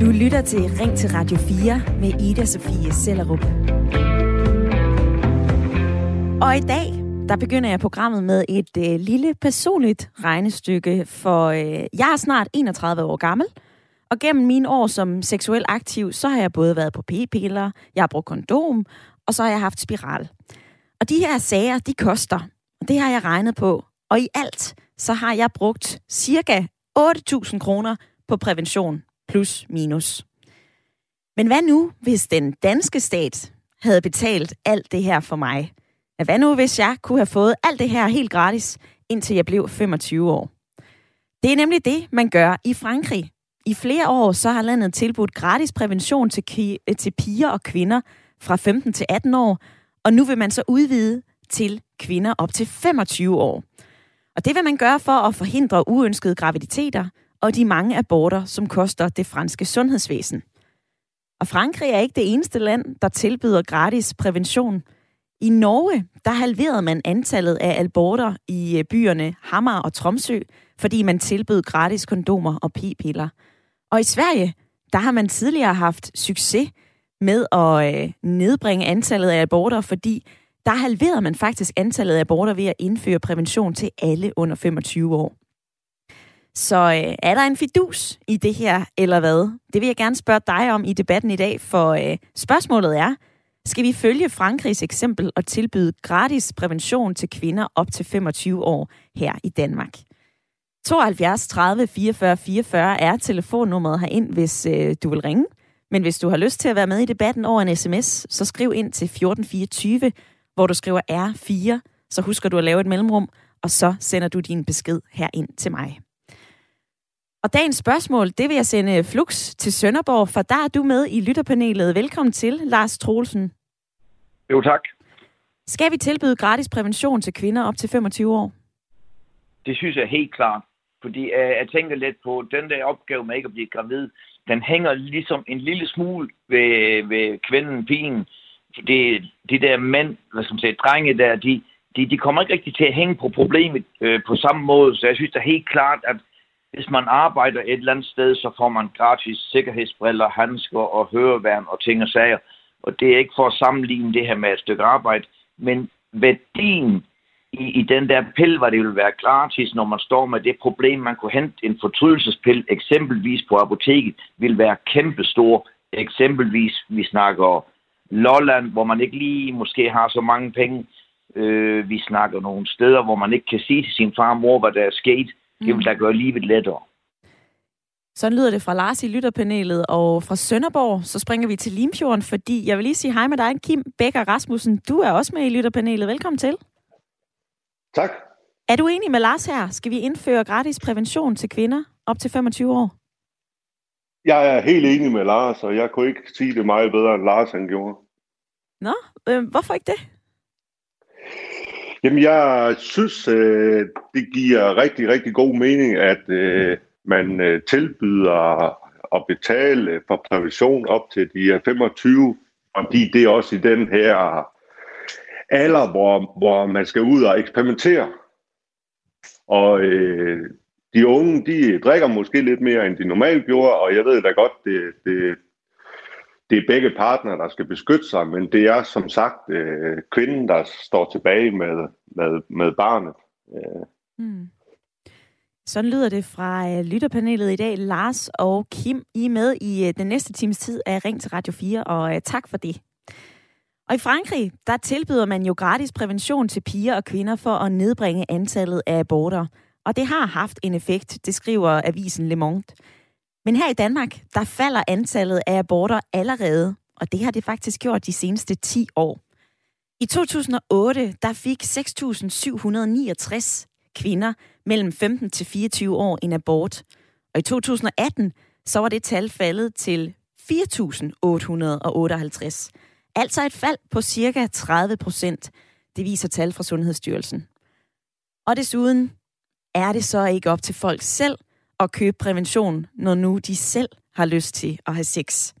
Du lytter til Ring til Radio 4 med Ida Sofie Sellerup. Og i dag, der begynder jeg programmet med et øh, lille personligt regnestykke, for øh, jeg er snart 31 år gammel, og gennem mine år som seksuel aktiv, så har jeg både været på p-piller, jeg har brugt kondom, og så har jeg haft spiral. Og de her sager, de koster, og det har jeg regnet på. Og i alt, så har jeg brugt cirka 8.000 kroner på prævention, plus minus. Men hvad nu, hvis den danske stat havde betalt alt det her for mig? Hvad nu, hvis jeg kunne have fået alt det her helt gratis, indtil jeg blev 25 år? Det er nemlig det, man gør i Frankrig. I flere år så har landet tilbudt gratis prævention til, til piger og kvinder fra 15 til 18 år, og nu vil man så udvide til kvinder op til 25 år. Og det vil man gøre for at forhindre uønskede graviditeter og de mange aborter, som koster det franske sundhedsvæsen. Og Frankrig er ikke det eneste land, der tilbyder gratis prævention. I Norge, der halverede man antallet af aborter i øh, byerne Hammer og Tromsø, fordi man tilbød gratis kondomer og p-piller. Og i Sverige, der har man tidligere haft succes med at øh, nedbringe antallet af aborter, fordi der halverede man faktisk antallet af aborter ved at indføre prævention til alle under 25 år. Så øh, er der en fidus i det her, eller hvad? Det vil jeg gerne spørge dig om i debatten i dag, for øh, spørgsmålet er, skal vi følge Frankrigs eksempel og tilbyde gratis prævention til kvinder op til 25 år her i Danmark? 72 30 44 44 er telefonnummeret herind, hvis øh, du vil ringe. Men hvis du har lyst til at være med i debatten over en sms, så skriv ind til 1424, hvor du skriver R4, så husker du at lave et mellemrum, og så sender du din besked her ind til mig. Og dagens spørgsmål, det vil jeg sende Flux til Sønderborg, for der er du med i lytterpanelet. Velkommen til, Lars Troelsen. Jo, tak. Skal vi tilbyde gratis prævention til kvinder op til 25 år? Det synes jeg helt klart. Fordi øh, jeg tænker lidt på, den der opgave med ikke at blive gravid, den hænger ligesom en lille smule ved, ved kvinden, pigen. Det, de der mænd, hvad skal man sige, drenge der, de, de, de kommer ikke rigtig til at hænge på problemet øh, på samme måde. Så jeg synes da helt klart, at hvis man arbejder et eller andet sted, så får man gratis sikkerhedsbriller, handsker og høreværn og ting og sager. Og det er ikke for at sammenligne det her med et stykke arbejde, men værdien i, i den der pille, hvor det vil være gratis, når man står med det problem, man kunne hente en fortrydelsespille, eksempelvis på apoteket, vil være kæmpestor. Eksempelvis, vi snakker Lolland, hvor man ikke lige måske har så mange penge. Øh, vi snakker nogle steder, hvor man ikke kan sige til sin far og mor, hvad der er sket. Det vil da gøre livet lettere. Sådan lyder det fra Lars i lytterpanelet, og fra Sønderborg, så springer vi til Limfjorden, fordi jeg vil lige sige hej med dig, Kim Becker Rasmussen. Du er også med i lytterpanelet. Velkommen til. Tak. Er du enig med Lars her? Skal vi indføre gratis prævention til kvinder op til 25 år? Jeg er helt enig med Lars, og jeg kunne ikke sige det meget bedre, end Lars han gjorde. Nå, øh, hvorfor ikke det? Jamen, jeg synes, øh, det giver rigtig, rigtig god mening, at øh, man øh, tilbyder at betale for prævention op til de 25, fordi det er også i den her alder, hvor, hvor man skal ud og eksperimentere. Og øh, de unge, de drikker måske lidt mere, end de normalt gjorde, og jeg ved da godt, det, det, det er begge partner, der skal beskytte sig, men det er som sagt øh, kvinden, der står tilbage med, med, med barnet. Øh. Mm. Sådan lyder det fra øh, lytterpanelet i dag. Lars og Kim, I er med i øh, den næste times tid af Ring til Radio 4, og øh, tak for det. Og i Frankrig, der tilbyder man jo gratis prævention til piger og kvinder for at nedbringe antallet af aborter. Og det har haft en effekt, det skriver avisen Le Monde. Men her i Danmark, der falder antallet af aborter allerede, og det har det faktisk gjort de seneste 10 år. I 2008, der fik 6.769 kvinder mellem 15 til 24 år en abort. Og i 2018, så var det tal faldet til 4.858. Altså et fald på cirka 30 procent. Det viser tal fra Sundhedsstyrelsen. Og desuden er det så ikke op til folk selv at købe prævention, når nu de selv har lyst til at have sex.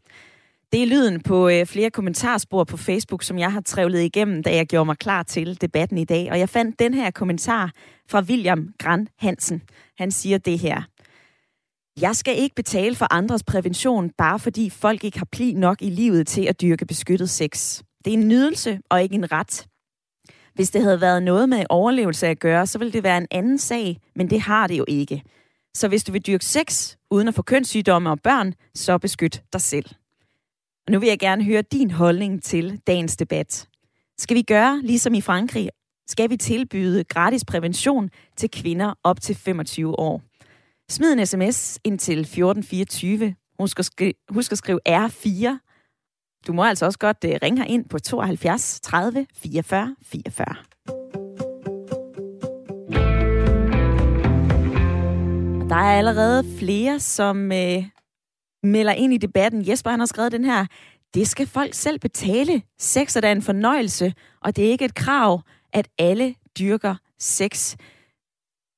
Det er lyden på øh, flere kommentarspor på Facebook, som jeg har trævlet igennem, da jeg gjorde mig klar til debatten i dag. Og jeg fandt den her kommentar fra William Gran Hansen. Han siger det her. Jeg skal ikke betale for andres prævention, bare fordi folk ikke har pli nok i livet til at dyrke beskyttet sex. Det er en nydelse og ikke en ret. Hvis det havde været noget med overlevelse at gøre, så ville det være en anden sag, men det har det jo ikke. Så hvis du vil dyrke sex uden at få kønssygdomme og børn, så beskyt dig selv. Og nu vil jeg gerne høre din holdning til dagens debat. Skal vi gøre ligesom i Frankrig? Skal vi tilbyde gratis prævention til kvinder op til 25 år? Smid en sms ind til 1424. Husk at, skri- husk at skrive R4. Du må altså også godt øh, ringe ringe ind på 72 30 44 44. Der er allerede flere, som øh, melder ind i debatten. Jesper han har skrevet den her. Det skal folk selv betale. Sex er da en fornøjelse, og det er ikke et krav, at alle dyrker sex.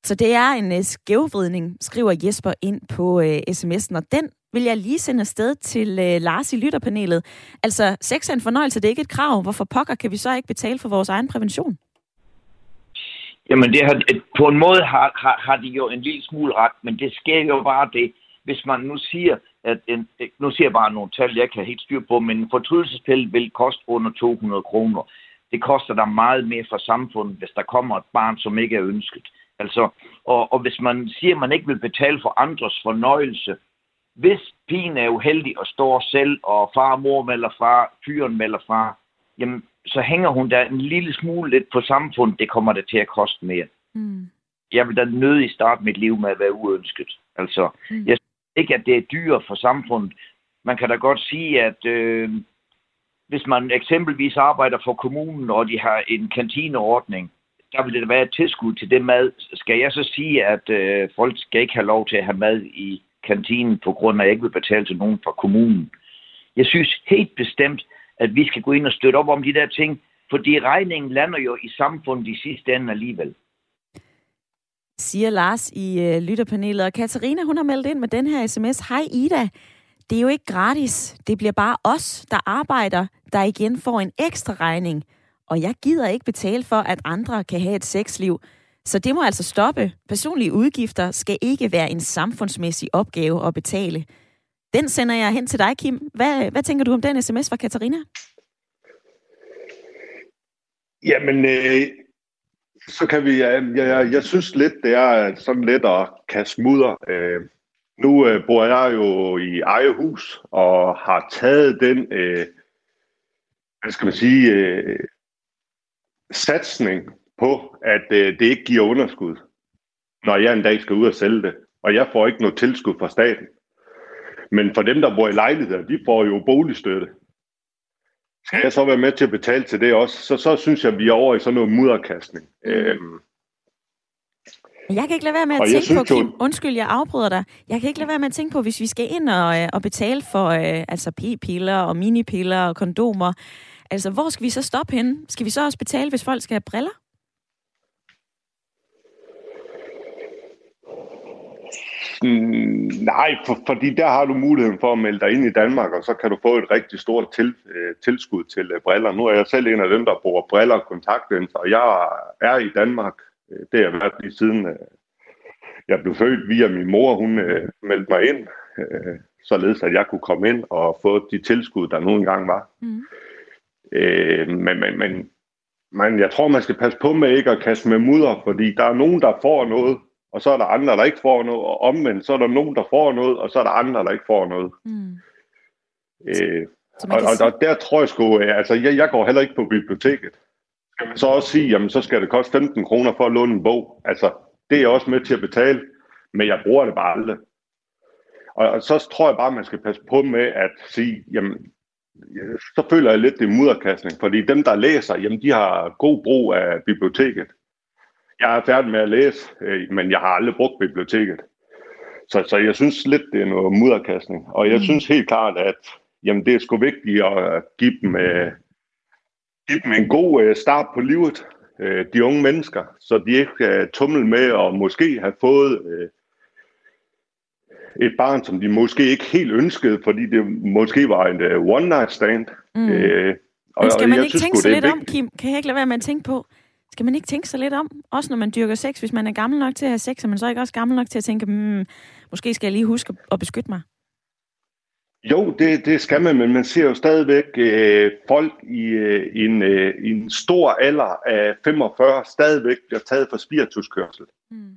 Så det er en øh, skævvridning, skriver Jesper ind på øh, sms'en, og den vil jeg lige sende afsted til øh, Lars i lytterpanelet. Altså, sex er en fornøjelse, det er ikke et krav. Hvorfor pokker kan vi så ikke betale for vores egen prævention? Jamen, det har, på en måde har, har, har de jo en lille smule ret, men det sker jo bare det, hvis man nu siger, at en, øh, nu siger jeg bare nogle tal, jeg kan helt styr på, men en fortrydelsespille vil koste under 200 kroner. Det koster der meget mere for samfundet, hvis der kommer et barn, som ikke er ønsket. Altså, og, og hvis man siger, at man ikke vil betale for andres fornøjelse, hvis pigen er uheldig og står selv, og far og mor melder fra, fyren melder fra, jamen, så hænger hun der en lille smule lidt på samfundet. Det kommer det til at koste mere. Mm. Jeg vil da nødig starte mit liv med at være uønsket. Altså, mm. jeg synes ikke, at det er dyrt for samfundet. Man kan da godt sige, at øh, hvis man eksempelvis arbejder for kommunen, og de har en kantineordning, der vil det være et tilskud til det mad. Skal jeg så sige, at øh, folk skal ikke have lov til at have mad i kantinen, på grund af, at jeg ikke vil betale til nogen fra kommunen? Jeg synes helt bestemt, at vi skal gå ind og støtte op om de der ting, fordi regningen lander jo i samfundet i sidste ende alligevel. Siger Lars i øh, lytterpanelet. Og Katarina, hun har meldt ind med den her sms. Hej Ida, det er jo ikke gratis. Det bliver bare os, der arbejder, der igen får en ekstra regning. Og jeg gider ikke betale for, at andre kan have et sexliv. Så det må altså stoppe. Personlige udgifter skal ikke være en samfundsmæssig opgave at betale. Den sender jeg hen til dig, Kim. Hvad, hvad tænker du om den sms fra Katarina? Jamen, øh, så kan vi... Jeg, jeg, jeg synes lidt, det er sådan lidt at kaste mudder. Øh, nu øh, bor jeg jo i eget hus og har taget den, øh, hvad skal man sige, øh, satsning på, at øh, det ikke giver underskud, når jeg en dag skal ud og sælge det. Og jeg får ikke noget tilskud fra staten. Men for dem, der bor i lejligheder, de får jo boligstøtte. Skal jeg så være med til at betale til det også? Så, så synes jeg, vi er over i sådan noget mudderkastning. Mm. Øhm, jeg kan ikke lade være med at tænke synes, på, Kim, undskyld, jeg afbryder dig. Jeg kan ikke lade være med at tænke på, hvis vi skal ind og, øh, og betale for øh, altså p-piller og minipiller og kondomer, altså hvor skal vi så stoppe henne? Skal vi så også betale, hvis folk skal have briller? Mm, nej, for, fordi der har du muligheden for at melde dig ind i Danmark, og så kan du få et rigtig stort til, øh, tilskud til øh, briller. Nu er jeg selv en af dem, der bruger briller og kontaktlinser, og jeg er i Danmark. Øh, det har jeg været lige siden øh, jeg blev født via min mor. Hun øh, meldte mig ind, øh, således at jeg kunne komme ind og få de tilskud, der nu engang var. Mm. Øh, men, men, men, men jeg tror, man skal passe på med ikke at kaste med mudder, fordi der er nogen, der får noget, og så er der andre, der ikke får noget, og omvendt, så er der nogen, der får noget, og så er der andre, der ikke får noget. Mm. Øh, og, og, og der tror jeg sgu, øh, altså jeg, jeg går heller ikke på biblioteket. Skal man så også sige, jamen så skal det koste 15 kroner for at låne en bog. Altså, det er jeg også med til at betale, men jeg bruger det bare aldrig. Og, og så tror jeg bare, man skal passe på med at sige, jamen, så føler jeg lidt, det er mudderkastning, fordi dem, der læser, jamen, de har god brug af biblioteket. Jeg er færdig med at læse, øh, men jeg har aldrig brugt biblioteket. Så, så jeg synes lidt, det er noget mudderkastning. Og jeg mm. synes helt klart, at jamen, det er sgu vigtigt at give dem, uh, give dem en god uh, start på livet, uh, de unge mennesker, så de ikke kan tumle med og måske have fået uh, et barn, som de måske ikke helt ønskede, fordi det måske var en uh, one-night stand. Mm. Uh, og, Men skal man ikke tænke sig lidt om, Kim? Kan jeg ikke lade være med at tænke på, Skal man ikke tænke sig lidt om? Også når man dyrker sex. Hvis man er gammel nok til at have sex, er man så ikke også gammel nok til at tænke, hmm, måske skal jeg lige huske at beskytte mig? Jo, det, det skal man, men man ser jo stadigvæk øh, folk i, øh, i, en, øh, i en stor alder af 45 stadigvæk bliver taget for spirituskørsel. Mm.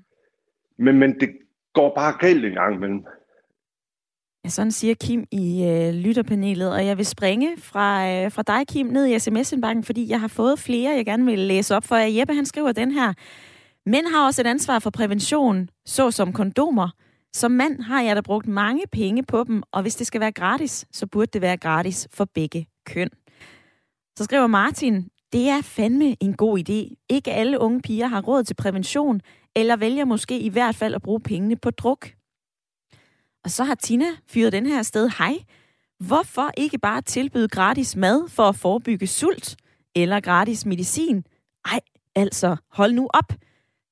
Men, men det går bare galt en gang imellem. Ja, sådan siger Kim i øh, lytterpanelet, og jeg vil springe fra, øh, fra dig, Kim, ned i sms-indbakken, fordi jeg har fået flere, jeg gerne vil læse op for. Jeppe, han skriver den her. Mænd har også et ansvar for prævention, såsom kondomer. Som mand har jeg da brugt mange penge på dem, og hvis det skal være gratis, så burde det være gratis for begge køn. Så skriver Martin, det er fandme en god idé. Ikke alle unge piger har råd til prævention, eller vælger måske i hvert fald at bruge pengene på druk. Og så har Tina fyret den her sted. Hej. Hvorfor ikke bare tilbyde gratis mad for at forebygge sult? Eller gratis medicin? Ej, altså, hold nu op.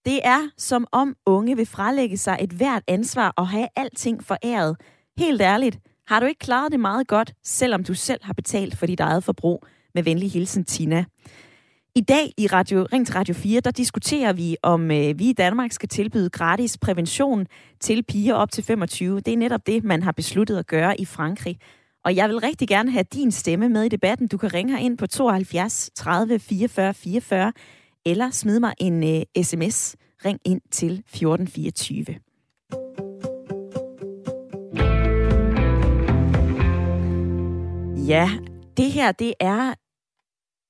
Det er som om unge vil frelægge sig et hvert ansvar og have alting foræret. Helt ærligt, har du ikke klaret det meget godt, selvom du selv har betalt for dit eget forbrug? Med venlig hilsen, Tina. I dag i Radio, Ring til Radio 4, der diskuterer vi, om øh, vi i Danmark skal tilbyde gratis prævention til piger op til 25. Det er netop det, man har besluttet at gøre i Frankrig. Og jeg vil rigtig gerne have din stemme med i debatten. Du kan ringe ind på 72 30 44 44, eller smid mig en øh, sms. Ring ind til 1424. Ja, det her, det er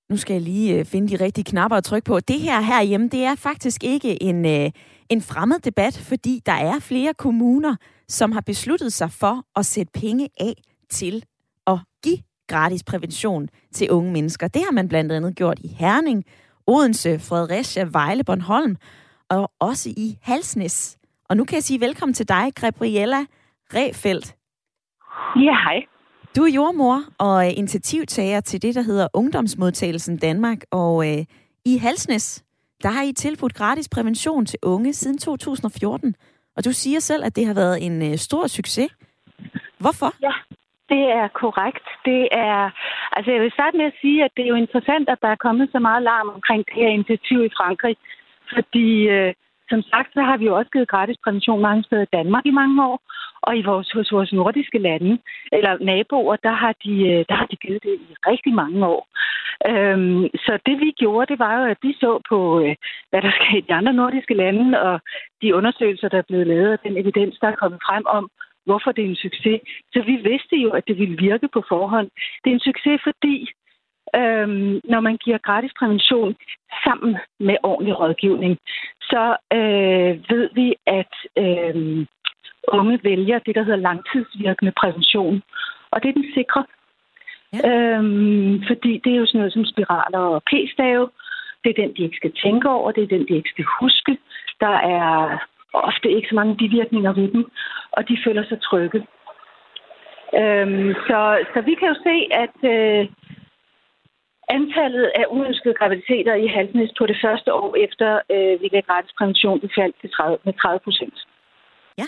nu skal jeg lige øh, finde de rigtige knapper at trykke på. Det her herhjemme, det er faktisk ikke en, øh, en fremmed debat, fordi der er flere kommuner, som har besluttet sig for at sætte penge af til at give gratis prævention til unge mennesker. Det har man blandt andet gjort i Herning, Odense, Fredericia, Vejle, Bornholm og også i Halsnes. Og nu kan jeg sige velkommen til dig, Gabriella Refeldt. Ja, hej. Du er jordmor og øh, initiativtager til det, der hedder Ungdomsmodtagelsen Danmark. Og øh, i Halsnes, der har I tilbudt gratis prævention til unge siden 2014. Og du siger selv, at det har været en øh, stor succes. Hvorfor? Ja, det er korrekt. Det er, altså jeg vil starte med at sige, at det er jo interessant, at der er kommet så meget larm omkring det her initiativ i Frankrig. Fordi øh, som sagt, så har vi jo også givet gratis prævention mange steder i Danmark i mange år. Og i vores, hos vores nordiske lande, eller naboer, der har, de, øh, der har de givet det i rigtig mange år. Øhm, så det vi gjorde, det var jo, at vi så på, øh, hvad der sker i de andre nordiske lande, og de undersøgelser, der er blevet lavet, og den evidens, der er kommet frem om, hvorfor det er en succes. Så vi vidste jo, at det ville virke på forhånd. Det er en succes, fordi øhm, når man giver gratis prævention sammen med ordentlig rådgivning, så øh, ved vi, at øh, unge vælger det, der hedder langtidsvirkende prævention. Og det er den sikre. Ja. Øhm, fordi det er jo sådan noget som spiraler og p-stave. Det er den, de ikke skal tænke over. Det er den, de ikke skal huske. Der er ofte ikke så mange bivirkninger ved dem, og de føler sig trygge. Øhm, så, så vi kan jo se, at øh, antallet af uønskede graviditeter i Halsnæs på det første år efter øh, vi gav gratis prævention, faldt til 30, med 30 procent. Ja.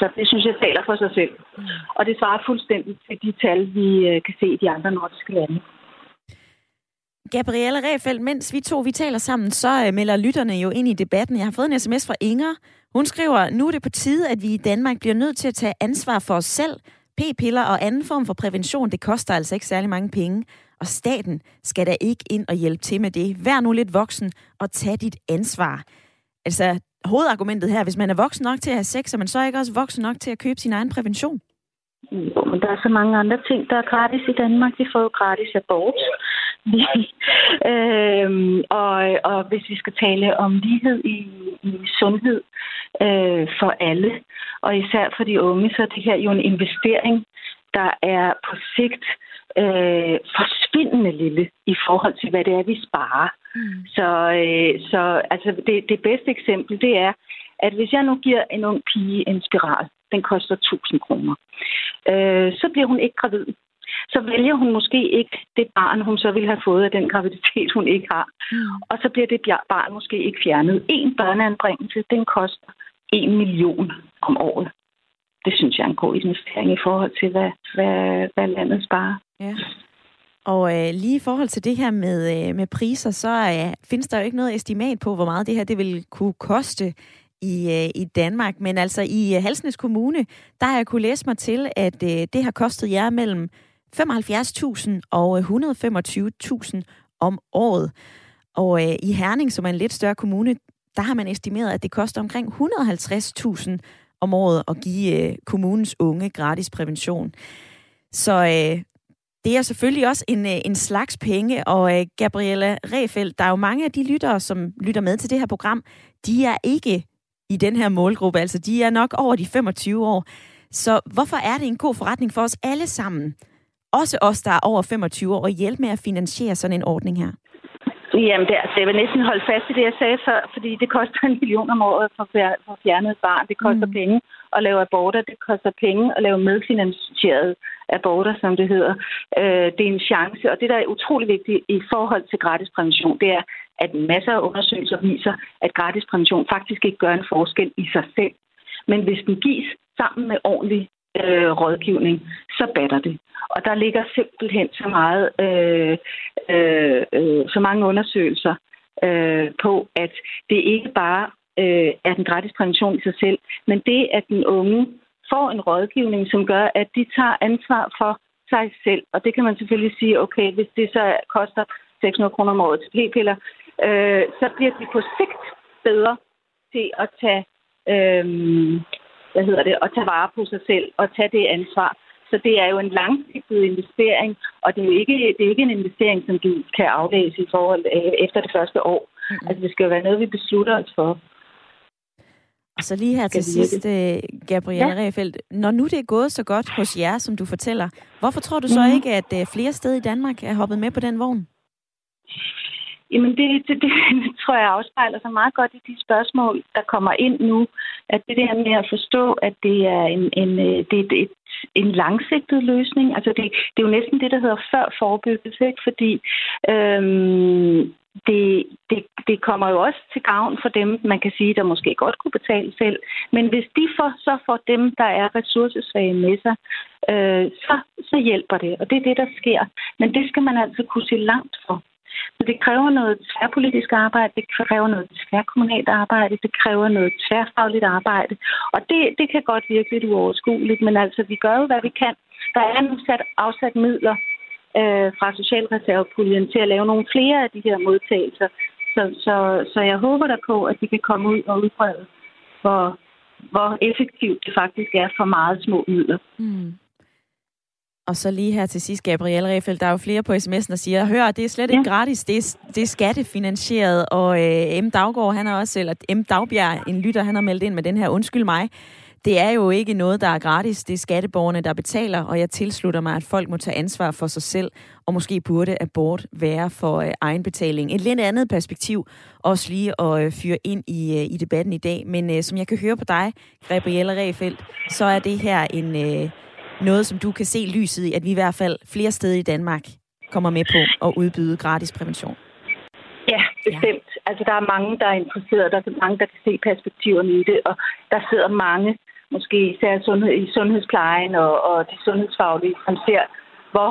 Så det synes jeg taler for sig selv. Mm. Og det svarer fuldstændig til de tal, vi øh, kan se i de andre nordiske lande. Gabrielle Refeldt, mens vi to vi taler sammen, så øh, melder lytterne jo ind i debatten. Jeg har fået en sms fra Inger. Hun skriver, nu er det på tide, at vi i Danmark bliver nødt til at tage ansvar for os selv. P-piller og anden form for prævention, det koster altså ikke særlig mange penge. Og staten skal da ikke ind og hjælpe til med det. Vær nu lidt voksen og tag dit ansvar. Altså, hovedargumentet her, hvis man er voksen nok til at have sex, er man så ikke også voksen nok til at købe sin egen prævention? Jo, men der er så mange andre ting, der er gratis i Danmark. Vi får jo gratis abort. øhm, og, og hvis vi skal tale om lighed i, i sundhed øh, for alle, og især for de unge, så er det her jo en investering, der er på sigt øh, forsvindende lille i forhold til, hvad det er, vi sparer. Mm. Så, øh, så altså, det, det bedste eksempel, det er, at hvis jeg nu giver en ung pige en spiral, den koster 1000 kroner, øh, så bliver hun ikke gravid. Så vælger hun måske ikke det barn, hun så ville have fået af den graviditet, hun ikke har. Mm. Og så bliver det barn måske ikke fjernet. En børneanbringelse, den koster en million om året. Det synes jeg er en god investering i forhold til, hvad, hvad, hvad landet sparer. Ja. Og øh, lige i forhold til det her med, øh, med priser, så øh, findes der jo ikke noget estimat på, hvor meget det her det vil kunne koste i, øh, i Danmark. Men altså i øh, Halsnes Kommune, der har jeg kunne læse mig til, at øh, det har kostet jer mellem 75.000 og 125.000 om året. Og øh, i Herning, som er en lidt større kommune, der har man estimeret, at det koster omkring 150.000 om året at give øh, kommunens unge gratis prævention. Så øh, det er selvfølgelig også en, øh, en slags penge, og øh, Gabriella Refeldt, der er jo mange af de lyttere, som lytter med til det her program, de er ikke i den her målgruppe, altså de er nok over de 25 år. Så hvorfor er det en god forretning for os alle sammen, også os, der er over 25 år, at hjælpe med at finansiere sådan en ordning her? Jamen, det, altså, jeg vil næsten holde fast i det, jeg sagde før, fordi det koster en million om året for, for fjernet et barn. Det koster mm. penge at lave aborter. Det koster penge at lave medfinansieret aborter, som det hedder. Øh, det er en chance, og det, der er utrolig vigtigt i forhold til gratis prævention, det er, at masser af undersøgelser viser, at gratis prævention faktisk ikke gør en forskel i sig selv. Men hvis den gives sammen med ordentlig øh, rådgivning, så batter det. Og der ligger simpelthen så meget, øh, øh, øh, så mange undersøgelser øh, på, at det ikke bare øh, er den gratis prævention i sig selv, men det, at den unge får en rådgivning, som gør, at de tager ansvar for sig selv. Og det kan man selvfølgelig sige, okay, hvis det så koster 600 kroner om året til p-piller, øh, så bliver de på sigt bedre til at tage, øh, hvad hedder det, at tage vare på sig selv og tage det ansvar. Så det er jo en langsigtet investering, og det er jo ikke, det er ikke en investering, som du kan aflæse i forhold øh, efter det første år. Mm-hmm. Altså, det skal jo være noget, vi beslutter os for. Og så lige her til sidst, øh, Gabrielle ja. Refeldt. Når nu det er gået så godt hos jer, som du fortæller, hvorfor tror du så mm. ikke, at øh, flere steder i Danmark er hoppet med på den vogn? Jamen, det, det, det tror jeg afspejler sig meget godt i de spørgsmål, der kommer ind nu. At det der med at forstå, at det er en, en, øh, det er et, en langsigtet løsning. Altså, det, det er jo næsten det, der hedder før forebyggelse, ikke? fordi øhm, det, det, det kommer jo også til gavn for dem, man kan sige, der måske godt kunne betale selv. Men hvis de får, så får dem, der er ressourcesvage med sig, øh, så, så hjælper det. Og det er det, der sker. Men det skal man altså kunne se langt for. Så det kræver noget tværpolitisk arbejde, det kræver noget tværkommunalt arbejde, det kræver noget tværfagligt arbejde. Og det, det kan godt virke lidt uoverskueligt, men altså, vi gør jo, hvad vi kan. Der er nu sat, afsat midler øh, fra Socialreservepuljen til at lave nogle flere af de her modtagelser. Så, så, så jeg håber der på, at de kan komme ud og udbrede, hvor, hvor effektivt det faktisk er for meget små midler. Mm. Og så lige her til sidst, Gabrielle Refeldt, der er jo flere på sms'en, der siger, hør, det er slet ikke ja. gratis, det er, det er skattefinansieret, og øh, M. Daggaard, han har også, eller M. Dagbjerg, en lytter, han har meldt ind med den her, undskyld mig, det er jo ikke noget, der er gratis. Det er skatteborgerne, der betaler, og jeg tilslutter mig, at folk må tage ansvar for sig selv, og måske burde abort være for øh, egenbetaling. Et lidt andet perspektiv, også lige at øh, fyre ind i, øh, i debatten i dag. Men øh, som jeg kan høre på dig, Gabrielle Refeldt, så er det her en, øh, noget, som du kan se lyset i, at vi i hvert fald flere steder i Danmark kommer med på at udbyde gratis prævention. Ja, bestemt. Ja. Altså, der er mange, der er interesserede. Der er mange, der kan se perspektiverne i det. Og der sidder mange, måske især sundhed, i sundhedsplejen og, og de sundhedsfaglige, som ser, hvor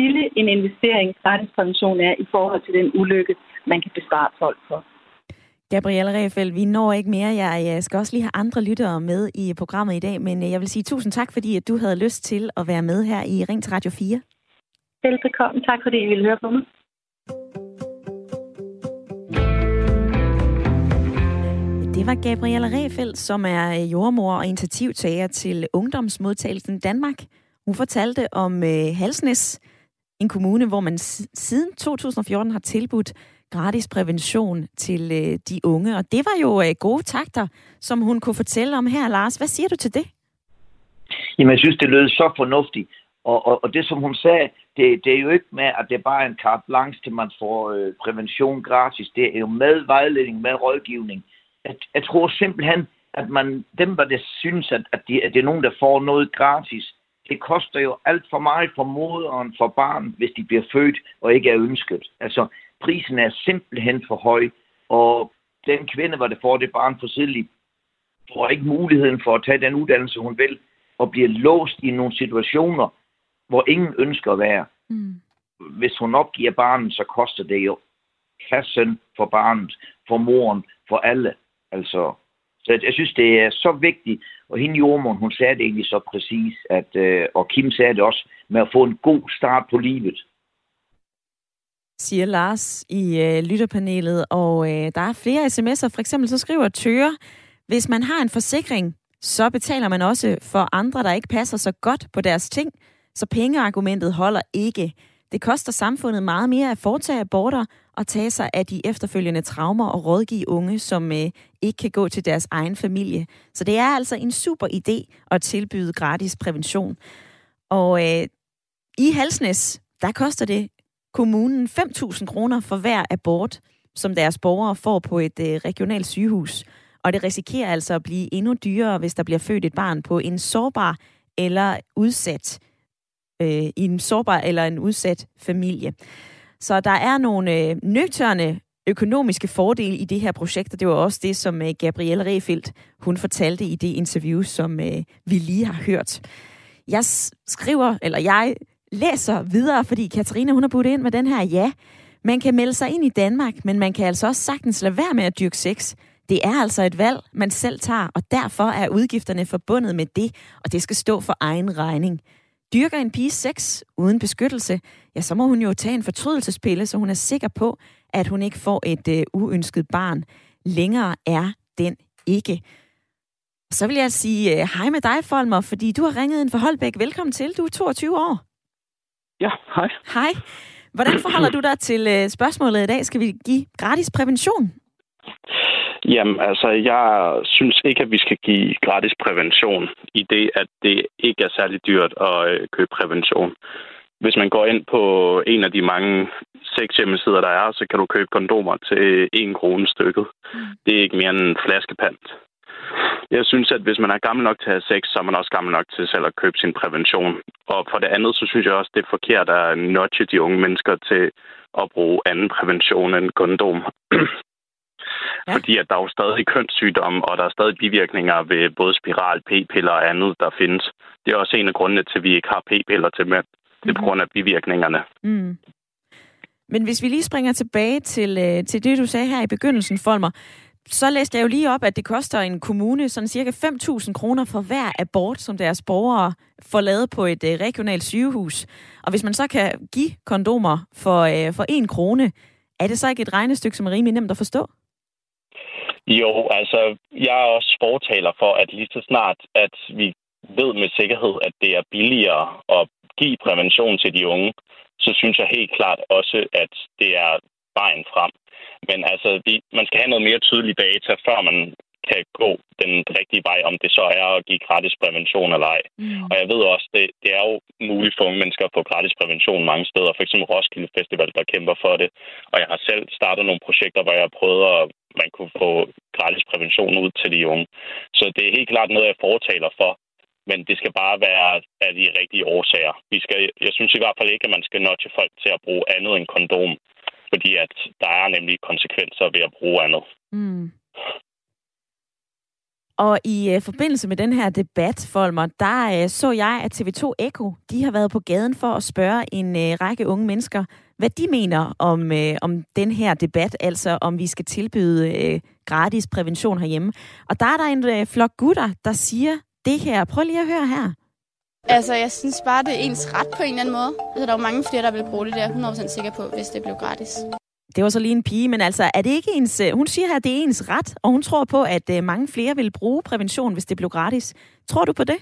lille en investering gratis prævention er i forhold til den ulykke, man kan bespare folk for. Gabrielle Refeldt, vi når ikke mere. Jeg skal også lige have andre lyttere med i programmet i dag, men øh, jeg vil sige tusind tak, fordi at du havde lyst til at være med her i Ring til Radio 4. Velbekomme. Tak, fordi I ville høre på mig. Det var Gabrielle Refeldt, som er øh, jordmor og initiativtager til Ungdomsmodtagelsen Danmark. Hun fortalte om øh, Halsnes, en kommune, hvor man siden 2014 har tilbudt gratis prævention til øh, de unge. Og det var jo øh, gode takter, som hun kunne fortælle om her, Lars. Hvad siger du til det? Jamen, jeg synes, det lød så fornuftigt. Og, og, og det, som hun sagde, det, det er jo ikke med, at det er bare en carte blanche til, man får øh, prævention gratis. Det er jo med vejledning, med rådgivning. Jeg, jeg tror simpelthen, at man, dem, der synes, at, at, de, at det er nogen, der får noget gratis, det koster jo alt for meget for moderen, for barn, hvis de bliver født og ikke er ønsket. Altså, prisen er simpelthen for høj, og den kvinde, hvor det får det barn for tidligt, får ikke muligheden for at tage den uddannelse, hun vil, og bliver låst i nogle situationer, hvor ingen ønsker at være. Mm. hvis hun opgiver barnet, så koster det jo kassen for barnet, for moren, for alle. Altså, så jeg synes, det er så vigtigt, og hende jordmoren, hun sagde det egentlig så præcis, at, øh, og Kim sagde det også, med at få en god start på livet. Siger Lars i øh, lytterpanelet, og øh, der er flere sms'er. For eksempel så skriver Tøre, hvis man har en forsikring, så betaler man også for andre, der ikke passer så godt på deres ting, så pengeargumentet holder ikke. Det koster samfundet meget mere at foretage aborter og tage sig af de efterfølgende traumer og rådgive unge, som øh, ikke kan gå til deres egen familie. Så det er altså en super idé at tilbyde gratis prævention. Og øh, i Halsnæs, der koster det kommunen 5.000 kroner for hver abort, som deres borgere får på et øh, regionalt sygehus. Og det risikerer altså at blive endnu dyrere, hvis der bliver født et barn på en sårbar eller udsat øh, i en sårbar eller en udsat familie. Så der er nogle øh, nøgterne økonomiske fordele i det her projekt, og det var også det, som øh, Gabrielle Refeldt, hun fortalte i det interview, som øh, vi lige har hørt. Jeg skriver, eller jeg læser videre, fordi Katarina, hun har budt ind med den her, ja, man kan melde sig ind i Danmark, men man kan altså også sagtens lade være med at dyrke sex. Det er altså et valg, man selv tager, og derfor er udgifterne forbundet med det, og det skal stå for egen regning. Dyrker en pige sex uden beskyttelse, ja, så må hun jo tage en fortrydelsespille, så hun er sikker på, at hun ikke får et øh, uønsket barn. Længere er den ikke. Så vil jeg sige øh, hej med dig, Folmer, fordi du har ringet en for Holbæk. Velkommen til. Du er 22 år. Ja, hej. Hej. Hvordan forholder du dig til øh, spørgsmålet i dag? Skal vi give gratis prævention? Jamen, altså, jeg synes ikke, at vi skal give gratis prævention i det, at det ikke er særlig dyrt at øh, købe prævention. Hvis man går ind på en af de mange seks hjemmesider, der er, så kan du købe kondomer til en krone stykket. Mm. Det er ikke mere end en flaskepant. Jeg synes, at hvis man er gammel nok til at have sex, så er man også gammel nok til selv at købe sin prævention. Og for det andet, så synes jeg også, det er forkert at nudge de unge mennesker til at bruge anden prævention end kondom. Ja. Fordi at der er jo stadig kønssygdomme, og der er stadig bivirkninger ved både spiral, p-piller og andet, der findes. Det er også en af grundene til, at vi ikke har p-piller til mænd. Det er på mhm. grund af bivirkningerne. Mm. Men hvis vi lige springer tilbage til, øh, til det, du sagde her i begyndelsen, Folmer, så læste jeg jo lige op, at det koster en kommune sådan cirka 5.000 kroner for hver abort, som deres borgere får lavet på et øh, regionalt sygehus. Og hvis man så kan give kondomer for, øh, for en krone, er det så ikke et regnestykke, som er rimelig nemt at forstå? Jo, altså, jeg er også fortaler for, at lige så snart, at vi ved med sikkerhed, at det er billigere at give prævention til de unge, så synes jeg helt klart også, at det er vejen frem. Men altså, vi, man skal have noget mere tydelig data, før man kan gå den rigtige vej, om det så er at give gratis prævention eller ej. Mm. Og jeg ved også, det, det er jo muligt for unge mennesker at få gratis prævention mange steder. For eksempel Roskilde Festival, der kæmper for det. Og jeg har selv startet nogle projekter, hvor jeg har prøvet at man kunne få gratis prævention ud til de unge. Så det er helt klart noget, jeg fortaler for. Men det skal bare være af de rigtige årsager. Vi skal, jeg synes i hvert fald ikke, at man skal nå til folk til at bruge andet end kondom. Fordi at der er nemlig konsekvenser ved at bruge andet. Mm. Og i øh, forbindelse med den her debat, Folmer, der øh, så jeg, at TV2 Eko, de har været på gaden for at spørge en øh, række unge mennesker, hvad de mener om, øh, om den her debat, altså om vi skal tilbyde øh, gratis prævention herhjemme. Og der er der en øh, flok gutter, der siger det her. Prøv lige at høre her. Altså, jeg synes bare, det er ens ret på en eller anden måde. Altså, der er jo mange flere, der vil bruge det. Det er 100% sikker på, hvis det blev gratis. Det var så lige en pige, men altså, er det ikke ens... Øh, hun siger her, at det er ens ret, og hun tror på, at øh, mange flere vil bruge prævention, hvis det blev gratis. Tror du på det?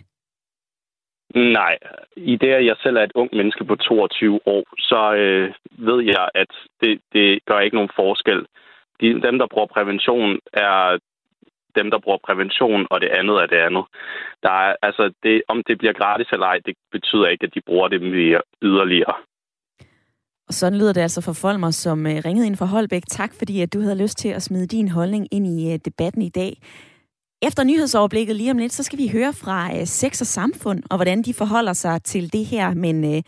Nej. I det, at jeg selv er et ung menneske på 22 år, så øh, ved jeg, at det, det gør ikke nogen forskel. De, dem, der bruger prævention, er dem, der bruger prævention, og det andet er det andet. Der er, altså, det, om det bliver gratis eller ej, det betyder ikke, at de bruger det mere yderligere. Og sådan lyder det altså for Folmer, som øh, ringede ind fra Holbæk. Tak fordi, at du havde lyst til at smide din holdning ind i øh, debatten i dag. Efter nyhedsoverblikket lige om lidt, så skal vi høre fra øh, Sex og Samfund, og hvordan de forholder sig til det her. Men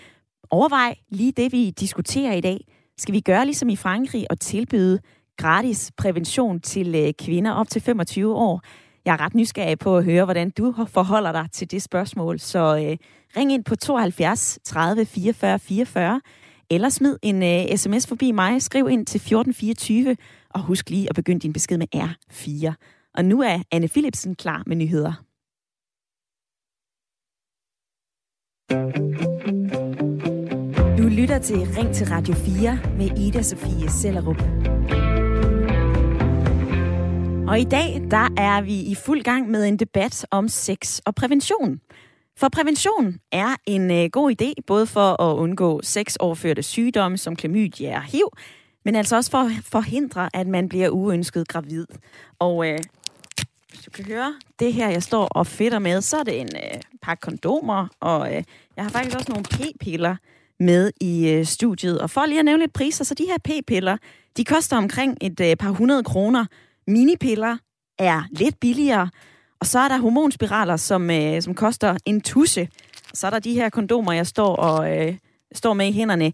overvej lige det, vi diskuterer i dag. Skal vi gøre ligesom i Frankrig og tilbyde gratis prævention til kvinder op til 25 år? Jeg er ret nysgerrig på at høre, hvordan du forholder dig til det spørgsmål. Så øh, ring ind på 72 30 44 44 eller smid en øh, uh, sms forbi mig. Skriv ind til 1424, og husk lige at begynde din besked med R4. Og nu er Anne Philipsen klar med nyheder. Du lytter til Ring til Radio 4 med Ida Sofie Sellerup. Og i dag, der er vi i fuld gang med en debat om sex og prævention. For prævention er en øh, god idé, både for at undgå sexoverførte sygdomme som klamydia og HIV, men altså også for at forhindre, at man bliver uønsket gravid. Og øh, hvis du kan høre det her, jeg står og fedter med, så er det en øh, pakke kondomer, og øh, jeg har faktisk også nogle p-piller med i øh, studiet. Og for lige at nævne lidt priser, så de her p-piller, de koster omkring et øh, par hundrede kroner. Minipiller er lidt billigere, og så er der hormonspiraler, som, øh, som koster en tusse. Og så er der de her kondomer, jeg står og øh, står med i hænderne.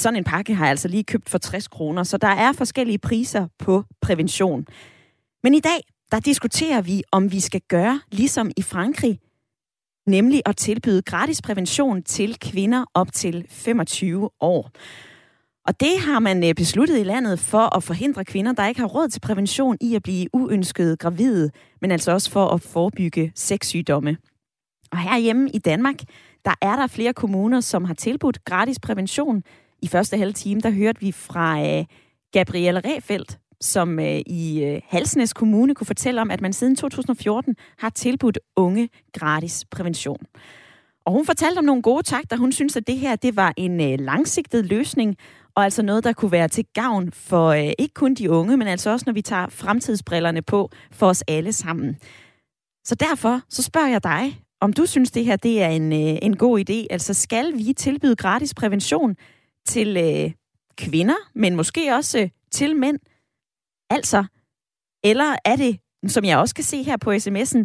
Sådan en pakke har jeg altså lige købt for 60 kroner, så der er forskellige priser på prævention. Men i dag, der diskuterer vi, om vi skal gøre ligesom i Frankrig, nemlig at tilbyde gratis prævention til kvinder op til 25 år. Og det har man øh, besluttet i landet for at forhindre kvinder, der ikke har råd til prævention i at blive uønsket gravide, men altså også for at forebygge sexsygdomme. Og herhjemme i Danmark, der er der flere kommuner, som har tilbudt gratis prævention. I første halve time, der hørte vi fra øh, Gabrielle Refeldt, som øh, i øh, Halsnæs Kommune kunne fortælle om, at man siden 2014 har tilbudt unge gratis prævention. Og hun fortalte om nogle gode takter. Hun synes, at det her det var en øh, langsigtet løsning, og altså noget, der kunne være til gavn for øh, ikke kun de unge, men altså også, når vi tager fremtidsbrillerne på for os alle sammen. Så derfor så spørger jeg dig, om du synes, det her det er en, øh, en god idé. Altså skal vi tilbyde gratis prævention til øh, kvinder, men måske også øh, til mænd? Altså, eller er det, som jeg også kan se her på sms'en,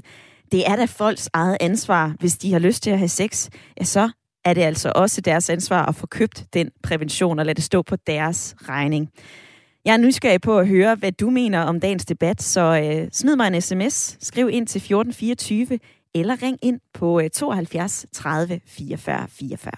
det er da folks eget ansvar, hvis de har lyst til at have sex, ja, så er det altså også deres ansvar at få købt den prævention og lade det stå på deres regning. Jeg er nysgerrig på at høre, hvad du mener om dagens debat, så øh, smid mig en sms, skriv ind til 1424, eller ring ind på øh, 72 30 44 44.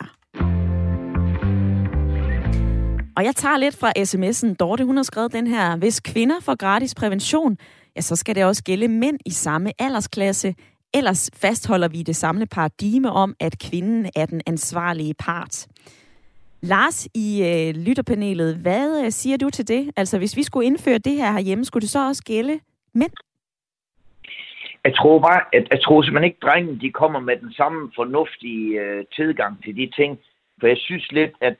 Og jeg tager lidt fra sms'en. Dorte, hun har skrevet den her. Hvis kvinder får gratis prævention, ja, så skal det også gælde mænd i samme aldersklasse. Ellers fastholder vi det samlede paradigme om, at kvinden er den ansvarlige part. Lars i øh, lytterpanelet, hvad øh, siger du til det? Altså, hvis vi skulle indføre det her herhjemme, skulle det så også gælde mænd? Jeg tror bare, at jeg tror simpelthen ikke, at drengene de kommer med den samme fornuftige øh, tilgang til de ting. For jeg synes lidt, at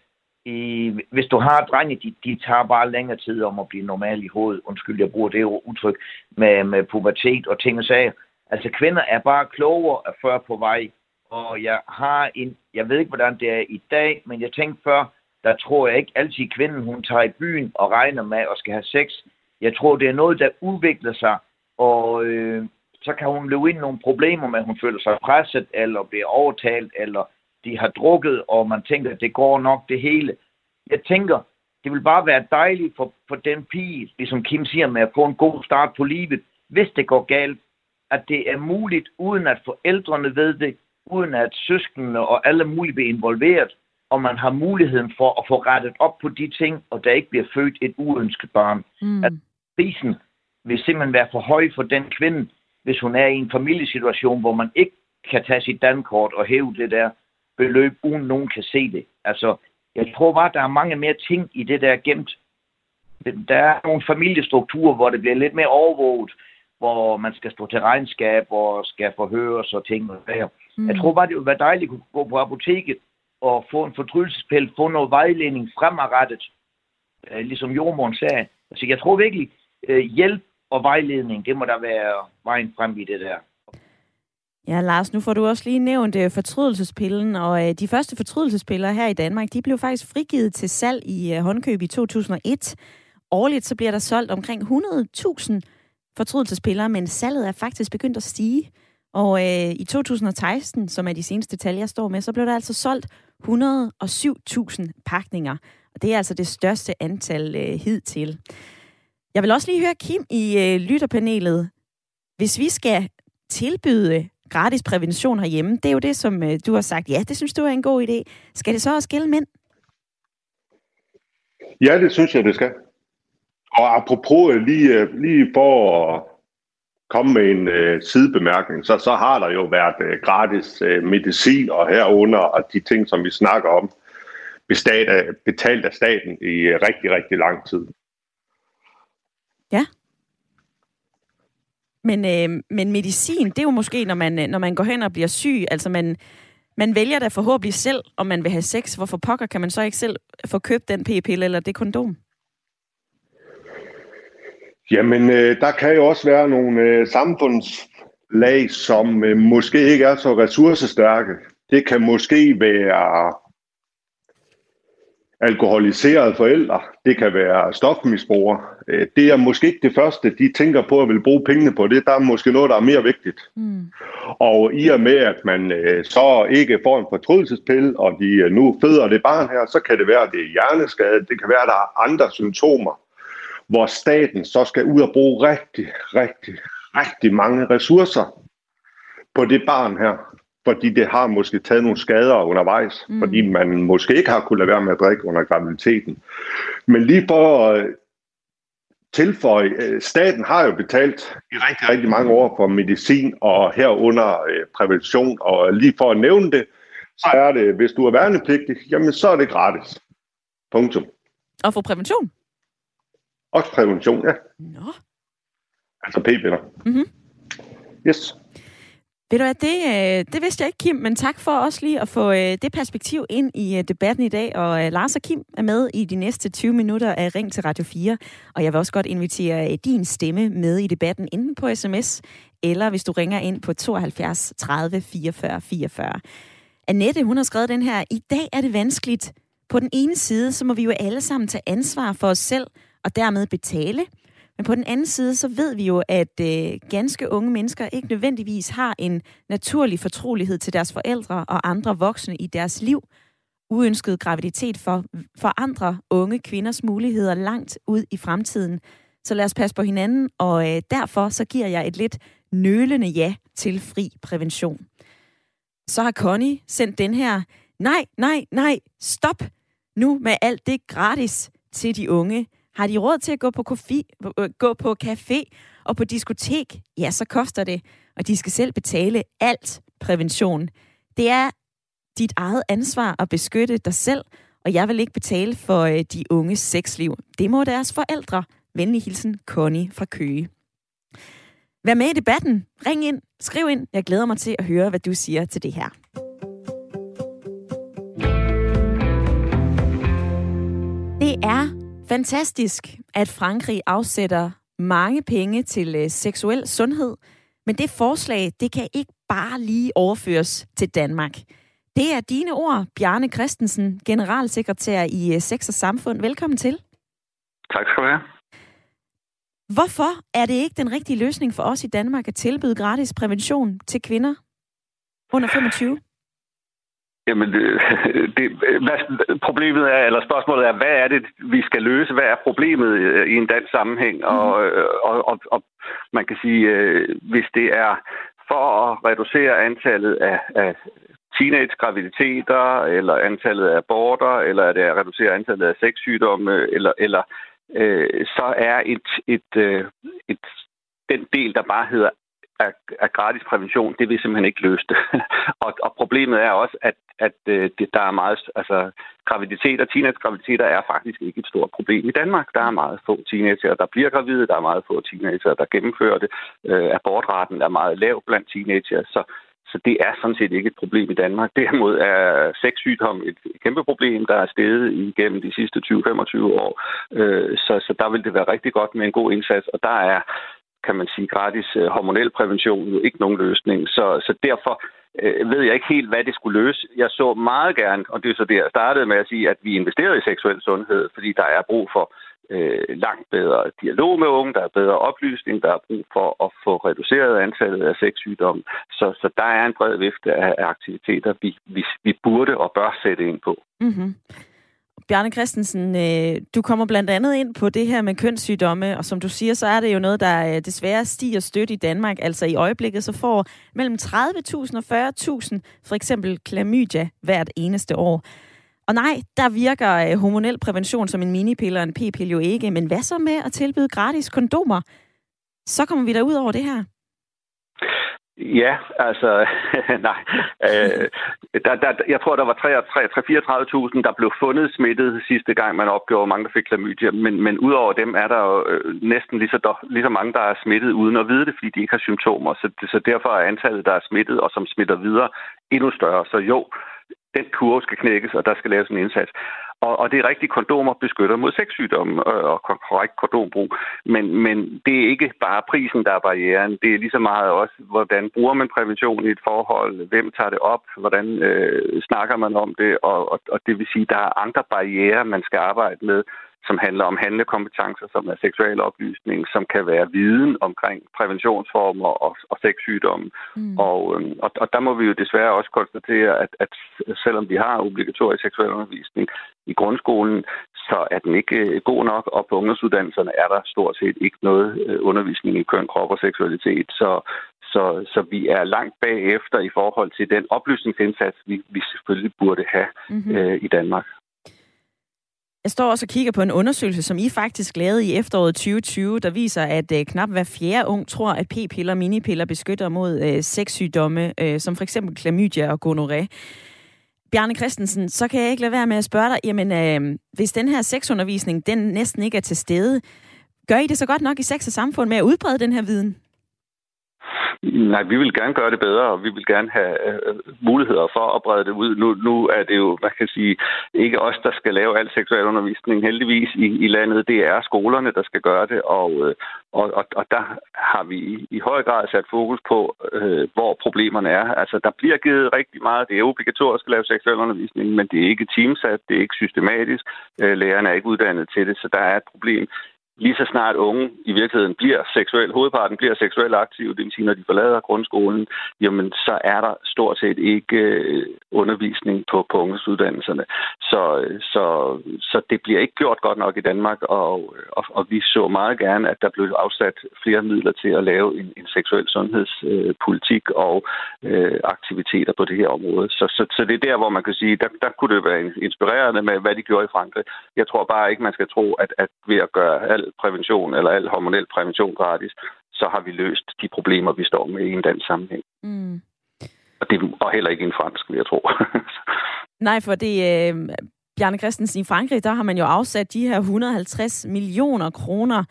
i, hvis du har drenge, de, de tager bare længere tid om at blive normal i hovedet. Undskyld, jeg bruger det udtryk med, med pubertet og ting og sager. Altså, kvinder er bare klogere af før på vej. Og jeg har en, jeg ved ikke, hvordan det er i dag, men jeg tænkte før, der tror jeg ikke altid, kvinden hun tager i byen og regner med at skal have sex. Jeg tror, det er noget, der udvikler sig, og øh, så kan hun løbe ind i nogle problemer med, at hun føler sig presset, eller bliver overtalt, eller de har drukket, og man tænker, at det går nok det hele. Jeg tænker, det vil bare være dejligt for, for den pige, ligesom Kim siger, med at få en god start på livet, hvis det går galt, at det er muligt, uden at forældrene ved det, uden at søskende og alle mulige bliver involveret, og man har muligheden for at få rettet op på de ting, og der ikke bliver født et uønsket barn. Mm. At prisen vil simpelthen være for høj for den kvinde, hvis hun er i en familiesituation, hvor man ikke kan tage sit dankort og hæve det der beløb, uden nogen kan se det. Altså, jeg tror bare, der er mange mere ting i det der gemt. Der er nogle familiestrukturer, hvor det bliver lidt mere overvåget, hvor man skal stå til regnskab og skal forhøres og ting og der. Mm. Jeg tror bare, det ville være dejligt at gå på apoteket og få en fortrydelsespil, få noget vejledning fremadrettet, øh, ligesom jordmoren sagde. Altså, jeg tror virkelig, øh, hjælp og vejledning, det må der være vejen frem i det der. Ja, Lars, nu får du også lige nævnt uh, fortrydelsespillen, og uh, de første fortrydelsespiller her i Danmark, de blev faktisk frigivet til salg i uh, håndkøb i 2001. Årligt så bliver der solgt omkring 100.000 fortrydelsespiller, men salget er faktisk begyndt at stige. Og øh, i 2016, som er de seneste tal, jeg står med, så blev der altså solgt 107.000 pakninger. Og det er altså det største antal øh, hidtil. Jeg vil også lige høre Kim i øh, lytterpanelet. Hvis vi skal tilbyde gratis prævention herhjemme. Det er jo det, som øh, du har sagt. Ja, det synes du er en god idé. Skal det så også gælde mænd? Ja, det synes jeg, det skal. Og apropos øh, lige, øh, lige for at komme med en øh, sidebemærkning, så, så har der jo været øh, gratis øh, medicin og herunder og de ting, som vi snakker om, øh, betalt af staten i øh, rigtig, rigtig lang tid. Ja. Men, øh, men medicin, det er jo måske, når man, når man går hen og bliver syg, altså man, man vælger da forhåbentlig selv, om man vil have sex. Hvorfor pokker kan man så ikke selv få købt den p-pille eller det kondom? Jamen, øh, der kan jo også være nogle øh, samfundslag, som øh, måske ikke er så ressourcestærke. Det kan måske være alkoholiserede forældre. Det kan være stofmisbrugere. Øh, det er måske ikke det første, de tænker på at vil bruge pengene på. Det der er måske noget, der er mere vigtigt. Mm. Og i og med, at man øh, så ikke får en fortrydelsespille, og de øh, nu føder det barn her, så kan det være, at det er hjerneskade. Det kan være, at der er andre symptomer, hvor staten så skal ud og bruge rigtig, rigtig, rigtig mange ressourcer på det barn her fordi det har måske taget nogle skader undervejs, mm. fordi man måske ikke har kunnet lade være med at drikke under graviditeten. Men lige for at tilføje, øh, staten har jo betalt i rigtig, rigtig mange år for medicin og herunder øh, prævention, og lige for at nævne det, så er det, hvis du er værnepligtig, jamen så er det gratis. Punktum. Og for prævention? Også prævention, ja. Nå. Altså p-piller. Mm-hmm. Yes. Ved du hvad, det, øh, det vidste jeg ikke, Kim, men tak for også lige at få øh, det perspektiv ind i øh, debatten i dag. Og Lars og Kim er med i de næste 20 minutter af Ring til Radio 4. Og jeg vil også godt invitere din stemme med i debatten, enten på sms, eller hvis du ringer ind på 72 30 44 44. Annette, hun har skrevet den her, i dag er det vanskeligt. På den ene side, så må vi jo alle sammen tage ansvar for os selv, og dermed betale – men på den anden side, så ved vi jo, at øh, ganske unge mennesker ikke nødvendigvis har en naturlig fortrolighed til deres forældre og andre voksne i deres liv. Uønsket graviditet for, for andre unge kvinders muligheder langt ud i fremtiden. Så lad os passe på hinanden, og øh, derfor så giver jeg et lidt nølende ja til fri prævention. Så har Connie sendt den her, nej, nej, nej, stop nu med alt det gratis til de unge. Har de råd til at gå på, kofi, øh, gå på café og på diskotek? Ja, så koster det. Og de skal selv betale alt prævention. Det er dit eget ansvar at beskytte dig selv, og jeg vil ikke betale for øh, de unges sexliv. Det må deres forældre. Venlig hilsen, Connie fra Køge. Vær med i debatten. Ring ind. Skriv ind. Jeg glæder mig til at høre, hvad du siger til det her. Det er Fantastisk, at Frankrig afsætter mange penge til øh, seksuel sundhed, men det forslag, det kan ikke bare lige overføres til Danmark. Det er dine ord, Bjarne Christensen, generalsekretær i øh, Sex og Samfund. Velkommen til. Tak skal du have. Hvorfor er det ikke den rigtige løsning for os i Danmark at tilbyde gratis prævention til kvinder under 25? Jamen, det, det, hvad, problemet er, eller spørgsmålet er, hvad er det, vi skal løse? Hvad er problemet øh, i en dansk sammenhæng? Mm. Og, og, og, og man kan sige, øh, hvis det er for at reducere antallet af, af teenage-graviditeter, eller antallet af aborter, eller er det at reducere antallet af sexsygdomme, eller, eller øh, så er et, et, et, et den del, der bare hedder af, af gratis prævention, det vil simpelthen ikke løse det. og, og problemet er også, at, at øh, det, der er meget, altså graviditeter, teenage-graviditeter er faktisk ikke et stort problem i Danmark. Der er meget få teenager, der bliver gravide, der er meget få teenager, der gennemfører det. Øh, abortraten er meget lav blandt teenager, så, så det er sådan set ikke et problem i Danmark. Derimod er sexsygdom et kæmpe problem, der er steget igennem de sidste 20-25 år. Øh, så, så der vil det være rigtig godt med en god indsats, og der er kan man sige, gratis øh, hormonel prævention jo ikke nogen løsning. Så, så derfor øh, ved jeg ikke helt, hvad det skulle løse. Jeg så meget gerne, og det er så det, jeg startede med at sige, at vi investerer i seksuel sundhed, fordi der er brug for øh, langt bedre dialog med unge, der er bedre oplysning, der er brug for at få reduceret antallet af sexsygdomme. Så, så der er en bred vifte af, af aktiviteter, vi, vi, vi burde og bør sætte ind på. Mm-hmm. Bjarne Christensen, øh, du kommer blandt andet ind på det her med kønssygdomme, og som du siger, så er det jo noget, der øh, desværre stiger stødt i Danmark. Altså i øjeblikket så får mellem 30.000 og 40.000 for eksempel klamydia hvert eneste år. Og nej, der virker øh, hormonel prævention som en minipille og en p-pille jo ikke, men hvad så med at tilbyde gratis kondomer? Så kommer vi der ud over det her. Ja, altså, nej. Øh, der, der, jeg tror, der var 34.000, der blev fundet smittet sidste gang, man opgjorde, hvor mange der fik klamydia. Men, men udover dem er der jo øh, næsten lige så, lige så mange, der er smittet uden at vide det, fordi de ikke har symptomer. Så, så derfor er antallet, der er smittet og som smitter videre, endnu større. Så jo, den kurve skal knækkes, og der skal laves en indsats. Og, og det er rigtigt, kondomer beskytter mod sexsygdomme øh, og korrekt kondombrug. Men, men det er ikke bare prisen, der er barrieren. Det er lige så meget også, hvordan bruger man prævention i et forhold, hvem tager det op, hvordan øh, snakker man om det, og, og, og det vil sige, der er andre barriere, man skal arbejde med, som handler om handlekompetencer, som er seksuel oplysning, som kan være viden omkring præventionsformer og, og sexsygdomme. Mm. Og, øhm, og, og der må vi jo desværre også konstatere, at, at selvom vi har obligatorisk seksuel undervisning i grundskolen, så er den ikke øh, god nok, og på ungdomsuddannelserne er der stort set ikke noget øh, undervisning i køn, krop og seksualitet. Så, så, så vi er langt bagefter i forhold til den oplysningsindsats, vi, vi selvfølgelig burde have mm-hmm. øh, i Danmark. Jeg står også og kigger på en undersøgelse, som I faktisk lavede i efteråret 2020, der viser, at øh, knap hver fjerde ung tror, at p-piller og minipiller beskytter mod øh, sexsygdomme, øh, som for eksempel klamydia og gonoré. Bjarne Christensen, så kan jeg ikke lade være med at spørge dig, jamen, øh, hvis den her sexundervisning, den næsten ikke er til stede, gør I det så godt nok i sex og samfund med at udbrede den her viden? Nej, vi vil gerne gøre det bedre, og vi vil gerne have øh, øh muligheder for at brede det ud. Nu, nu er det jo, man kan sige, ikke os, der skal lave al seksualundervisning heldigvis i, i landet. Det er skolerne, der skal gøre det, og, øh, og, og, og der har vi i, i høj grad sat fokus på, øh, hvor problemerne er. Altså, der bliver givet rigtig meget. Det er obligatorisk at lave seksualundervisning, men det er ikke teamsat, det er ikke systematisk. Øh, lærerne er ikke uddannet til det, så der er et problem lige så snart unge i virkeligheden bliver seksuel, hovedparten bliver seksuelt aktive, det vil sige, når de forlader grundskolen, jamen så er der stort set ikke øh, undervisning på, på ungdomsuddannelserne. Så, øh, så, så det bliver ikke gjort godt nok i Danmark, og, og, og vi så meget gerne, at der blev afsat flere midler til at lave en, en seksuel sundhedspolitik øh, og øh, aktiviteter på det her område. Så, så, så det er der, hvor man kan sige, der, der kunne det være inspirerende med, hvad de gjorde i Frankrig. Jeg tror bare ikke, man skal tro, at, at ved at gøre al prævention eller al hormonel prævention gratis, så har vi løst de problemer, vi står med i en dansk sammenhæng. Mm. Og, det, og heller ikke en fransk, vil jeg tro. Nej, for det, øh, Bjarne Christensen, i Frankrig, der har man jo afsat de her 150 millioner kroner,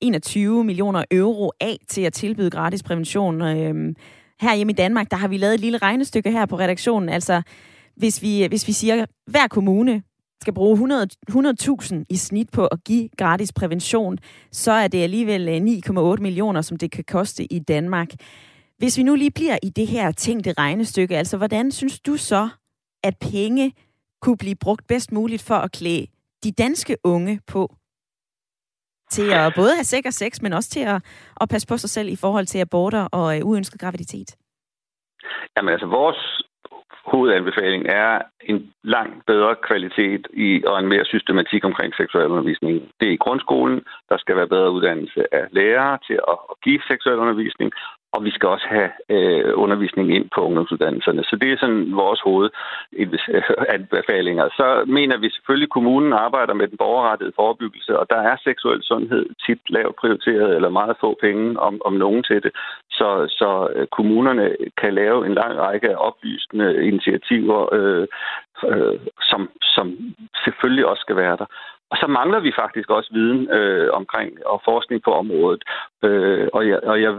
21 millioner euro af til at tilbyde gratis prævention. Øh, her hjemme i Danmark, der har vi lavet et lille regnestykke her på redaktionen. Altså, hvis vi, hvis vi siger, at hver kommune skal bruge 100, 100.000 i snit på at give gratis prævention, så er det alligevel øh, 9,8 millioner, som det kan koste i Danmark. Hvis vi nu lige bliver i det her tænkte regnestykke, altså hvordan synes du så, at penge kunne blive brugt bedst muligt for at klæde de danske unge på til at både have sikker sex, men også til at, at passe på sig selv i forhold til aborter og øh, uønsket graviditet? Jamen altså, vores hovedanbefaling er en langt bedre kvalitet i, og en mere systematik omkring seksualundervisning. Det er i grundskolen. Der skal være bedre uddannelse af lærere til at, at give seksualundervisning, og vi skal også have øh, undervisning ind på ungdomsuddannelserne. Så det er sådan vores hovedanbefalinger. Øh, så mener vi selvfølgelig, at kommunen arbejder med den borgerrettede forebyggelse, og der er seksuel sundhed tit lavt prioriteret eller meget få penge om, om nogen til det. Så, så øh, kommunerne kan lave en lang række af oplysende initiativer, øh, øh, som, som selvfølgelig også skal være der. Og så mangler vi faktisk også viden øh, omkring og forskning på området. Øh, og, jeg, og jeg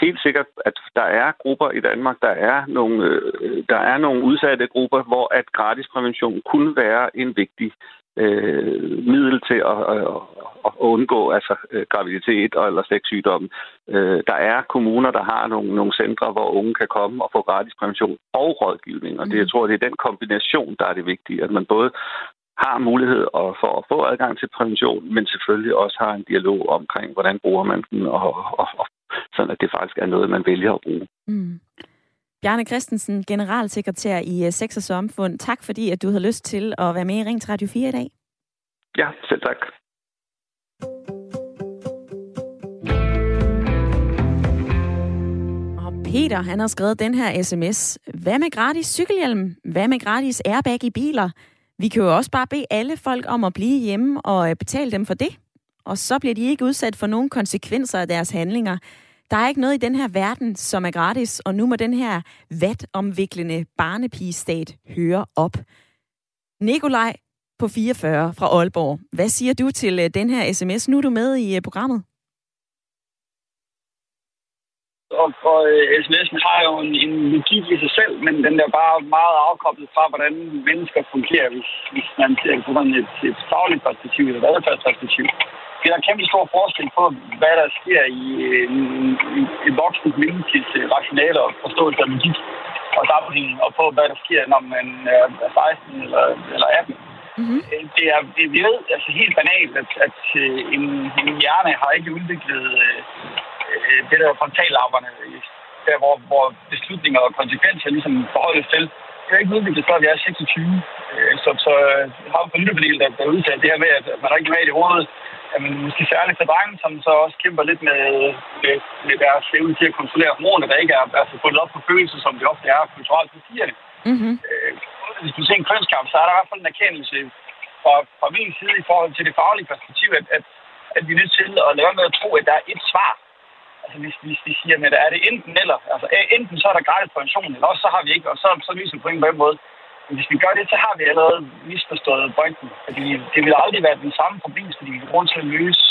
helt sikkert, at der er grupper i Danmark, der er nogle, øh, der er nogle udsatte grupper, hvor at gratis prævention kunne være en vigtig øh, middel til at, at, at undgå altså, øh, graviditet og, eller sexsygdomme. Øh, der er kommuner, der har nogle, nogle centre, hvor unge kan komme og få gratis prævention og rådgivning. Og det, jeg mm. tror, det er den kombination, der er det vigtige, at man både har mulighed for at få adgang til prævention, men selvfølgelig også har en dialog omkring, hvordan bruger man den, og, og, og sådan at det faktisk er noget, man vælger at bruge. Mm. Bjarne Christensen, generalsekretær i øh, Sex og Samfund. Tak fordi, at du havde lyst til at være med i Ring 34 i dag. Ja, selv tak. Peter, han har skrevet den her sms. Hvad med gratis cykelhjelm? Hvad med gratis airbag i biler? Vi kan jo også bare bede alle folk om at blive hjemme og øh, betale dem for det. Og så bliver de ikke udsat for nogen konsekvenser af deres handlinger. Der er ikke noget i den her verden, som er gratis, og nu må den her vatomviklende barnepigestat høre op. Nikolaj på 44 fra Aalborg. Hvad siger du til øh, den her sms? Nu er du med i øh, programmet og, og øh, sms'en har jo en, en logik i sig selv, men den er bare meget afkoblet fra, hvordan mennesker fungerer, hvis, hvis man ser det på sådan et, et fagligt perspektiv eller et adfærdsperspektiv. Det er der kæmpe stor forskel på, hvad der sker i en, en, en voksen menneskes øh, rationale og forståelse af logik og sammenhæng, og på, hvad der sker, når man er 16 eller, eller 18. Mm-hmm. Det er, det, vi ved altså helt banalt, at, at en, en hjerne har ikke udviklet øh, det der frontallapperne, der hvor, hvor beslutninger og konsekvenser ligesom forholdes til. Det er ikke udviklet før vi er 26. Øh, så, så har vi på lyttepanel, der, der udtaler det her med, at man er ikke med i hovedet. Jamen, måske særligt for drenge, som så også kæmper lidt med, med, med deres evne til at kontrollere hormoner, der ikke er altså, fundet op på følelser, som det ofte er kulturelt for pigerne. Mm-hmm. Øh, hvis du ser en kønskamp, så er der i hvert fald en erkendelse fra, fra min side i forhold til det faglige perspektiv, at, at, at vi er nødt til at lade med at tro, at der er et svar Altså hvis, hvis vi siger, at er det enten eller, altså enten så er der gratis pension, eller også så har vi ikke, og så, så lyser på en måde. Men hvis vi gør det, så har vi allerede misforstået pointen. Fordi det vil aldrig være den samme fordi vi grund til at løse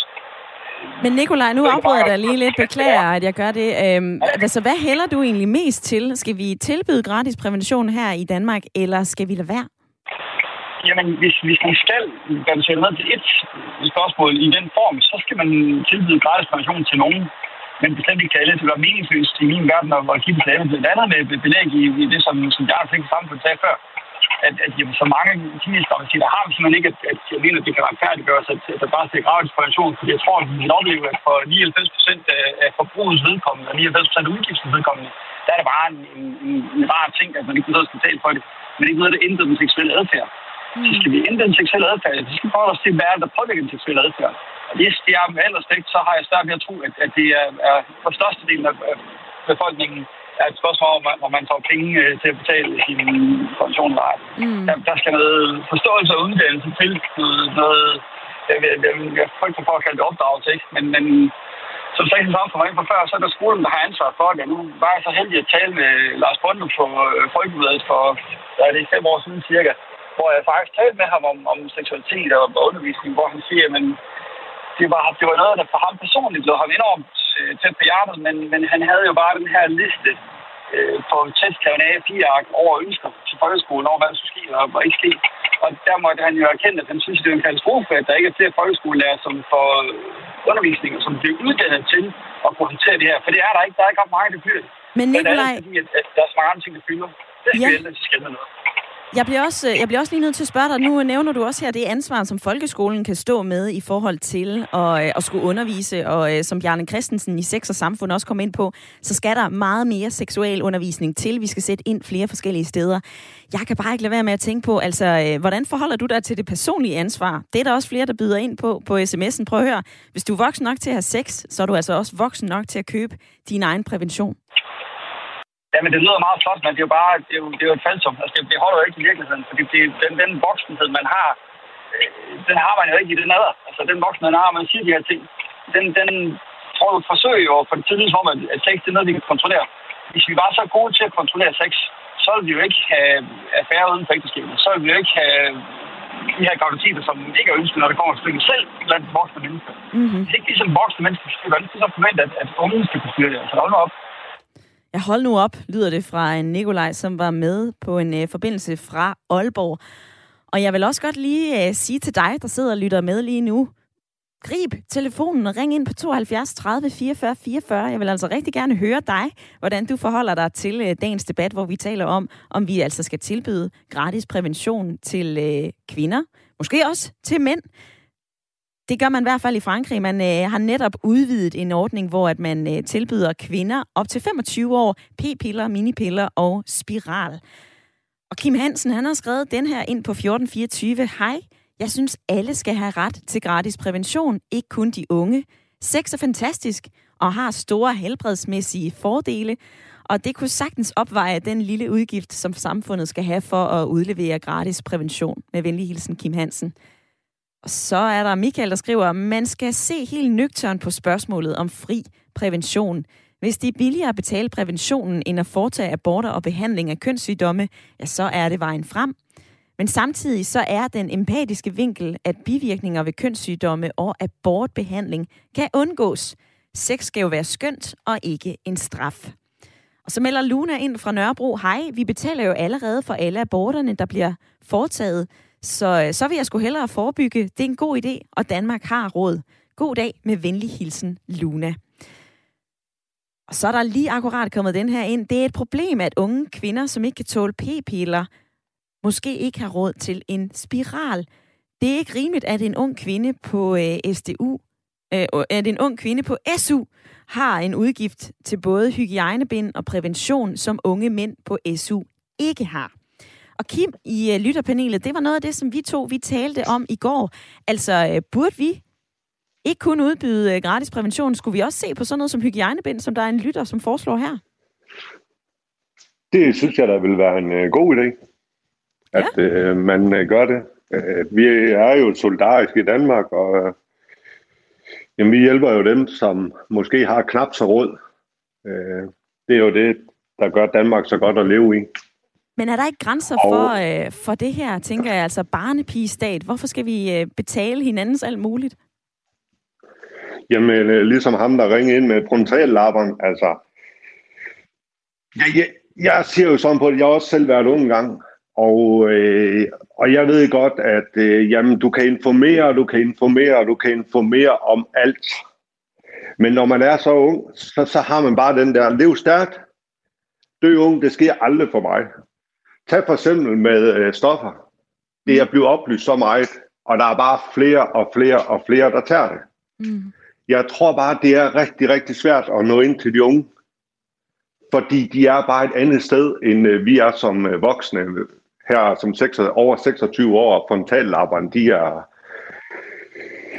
men Nikolaj, nu afbryder jeg dig lige lidt. Beklager, at jeg gør det. Øhm, altså, hvad hælder du egentlig mest til? Skal vi tilbyde gratis prævention her i Danmark, eller skal vi lade være? Jamen, hvis, hvis man skal reducere med til et spørgsmål i den form, så skal man tilbyde gratis prævention til nogen men bestemt ikke kalde Det var meningsløst i min verden at give reklame blandt andet med belæg i, i det, som, som jeg har tænkt fik samfund sagde før. At, at jamen, så mange kinesiske organisationer har vi simpelthen ikke, at, at jeg mener, at det kan retfærdiggøres, at, at der bare skal gratis inspiration, Fordi jeg tror, at vi vil at for 99 procent af forbrugets vedkommende, og 99 procent af udgiftens vedkommende, der er det bare en, en, en, en rar ting, at man ikke behøver at betale for det. Men ikke noget, der ændrer den seksuelle adfærd. Mm. Så skal vi ændre den seksuelle adfærd, så skal vi prøve at se, hvad der påvirker den seksuelle adfærd. Og det, det er med al respekt, så har jeg svært ved at tro, at, at det er, er for størstedelen af befolkningen er et spørgsmål om, hvor man får penge øh, til at betale sin pension. Mm. Der, der skal noget forståelse og uddannelse til. Noget, noget jeg, jeg, jeg, jeg frygter for at kalde det opdragelse, ikke? Men, men som statens for mig på før, så er der skolen, der har ansvar for det. Nu var jeg så heldig at tale med Lars Bondo på øh, for der er det fem år siden cirka, hvor jeg faktisk talte med ham om, om seksualitet og undervisning, hvor han siger, at det var, det var noget, der for ham personligt lå ham enormt øh, tæt på hjertet, men, men han havde jo bare den her liste øh, på testkrævende a 4 over ønsker til folkeskolen over, hvad der skulle ske og hvad ikke ske. Og der måtte han jo erkende, at han synes, at det er en katastrofe, at der ikke er flere folkeskolelærer, som får undervisning, som bliver uddannet til at kunne håndtere det her. For det er der ikke. Der er ikke ret mange, der fylder. Men Nikolaj... Fordi, at, at der er så mange ting, der fylder. Det skal ja. vi til noget. Jeg bliver, også, øh, jeg bliver også lige nødt til at spørge dig, nu nævner du også her det ansvar, som folkeskolen kan stå med i forhold til at, øh, at skulle undervise, og øh, som Bjarne Christensen i Sex og Samfund også kom ind på, så skal der meget mere seksuel undervisning til. Vi skal sætte ind flere forskellige steder. Jeg kan bare ikke lade være med at tænke på, altså, hvordan forholder du dig til det personlige ansvar? Det er der også flere, der byder ind på på sms'en. Prøv at høre, hvis du er voksen nok til at have sex, så er du altså også voksen nok til at købe din egen prævention. Ja, men det lyder meget flot, men det er jo bare det er jo, det er jo et falsum. Altså, det, det holder jo ikke i virkeligheden, fordi det, den, den voksenhed, man har, øh, den har man jo ikke i den alder. Altså, den voksenhed, man har, man siger de her ting, den, den tror du forsøger jo for det tidligere som, at, at sex det er noget, vi kan kontrollere. Hvis vi var så gode til at kontrollere sex, så ville vi jo ikke have affære uden for ægteskabet. Så ville vi jo ikke have de her graviditeter, som ikke er ønsket, når det kommer til stykket selv blandt voksne mennesker. Mm-hmm. Det er ikke ligesom voksne mennesker, der er ikke så forventet, at, at unge skal kunne styre det. Altså, hold op. Ja, hold nu op, lyder det fra en Nikolaj, som var med på en uh, forbindelse fra Aalborg. Og jeg vil også godt lige uh, sige til dig, der sidder og lytter med lige nu, grib telefonen og ring ind på 72 30 44 44. Jeg vil altså rigtig gerne høre dig, hvordan du forholder dig til uh, dagens debat, hvor vi taler om, om vi altså skal tilbyde gratis prævention til uh, kvinder, måske også til mænd. Det gør man i hvert fald i Frankrig. Man øh, har netop udvidet en ordning, hvor at man øh, tilbyder kvinder op til 25 år p-piller, minipiller og spiral. Og Kim Hansen, han har skrevet den her ind på 1424. Hej, jeg synes alle skal have ret til gratis prævention, ikke kun de unge. Sex er fantastisk og har store helbredsmæssige fordele. Og det kunne sagtens opveje den lille udgift, som samfundet skal have for at udlevere gratis prævention. Med venlig hilsen, Kim Hansen. Så er der Michael, der skriver, man skal se helt nøgtern på spørgsmålet om fri prævention. Hvis det er billigere at betale præventionen end at foretage aborter og behandling af kønssygdomme, ja, så er det vejen frem. Men samtidig så er den empatiske vinkel, at bivirkninger ved kønssygdomme og abortbehandling kan undgås. Sex skal jo være skønt og ikke en straf. Og så melder Luna ind fra Nørrebro. Hej, vi betaler jo allerede for alle aborterne, der bliver foretaget. Så, øh, så vil jeg sgu hellere forebygge. Det er en god idé, og Danmark har råd. God dag med venlig hilsen, Luna. Og så er der lige akkurat kommet den her ind. Det er et problem, at unge kvinder, som ikke kan tåle p-piller, måske ikke har råd til en spiral. Det er ikke rimeligt, at en ung kvinde på øh, SDU, øh, at en ung kvinde på SU har en udgift til både hygiejnebind og prævention, som unge mænd på SU ikke har. Og Kim i øh, lytterpanelet, det var noget af det, som vi to vi talte om i går. Altså, øh, burde vi ikke kun udbyde øh, gratis prævention, skulle vi også se på sådan noget som hygiejnebind, som der er en lytter, som foreslår her? Det synes jeg, der vil være en uh, god idé, at ja. uh, man uh, gør det. Uh, vi er jo solidariske i Danmark, og uh, jamen, vi hjælper jo dem, som måske har knap så råd. Uh, det er jo det, der gør Danmark så godt at leve i. Men er der ikke grænser og... for, uh, for det her, tænker jeg, altså barnepigestat? Hvorfor skal vi uh, betale hinandens alt muligt? Jamen, øh, ligesom ham, der ringede ind med frontallapperen, altså... Jeg, jeg, jeg siger jo sådan på det, jeg har også selv været ung gang, og, øh, og jeg ved godt, at øh, jamen, du kan informere, du kan informere, du kan informere om alt. Men når man er så ung, så, så har man bare den der, lev stærkt, dø ung, det sker aldrig for mig. Tag for eksempel med øh, stoffer. Det er blevet oplyst så meget, og der er bare flere og flere og flere, der tager det. Mm. Jeg tror bare, det er rigtig, rigtig svært at nå ind til de unge. Fordi de er bare et andet sted, end øh, vi er som øh, voksne. Her som 6, over 26 år, frontallapperne, de er,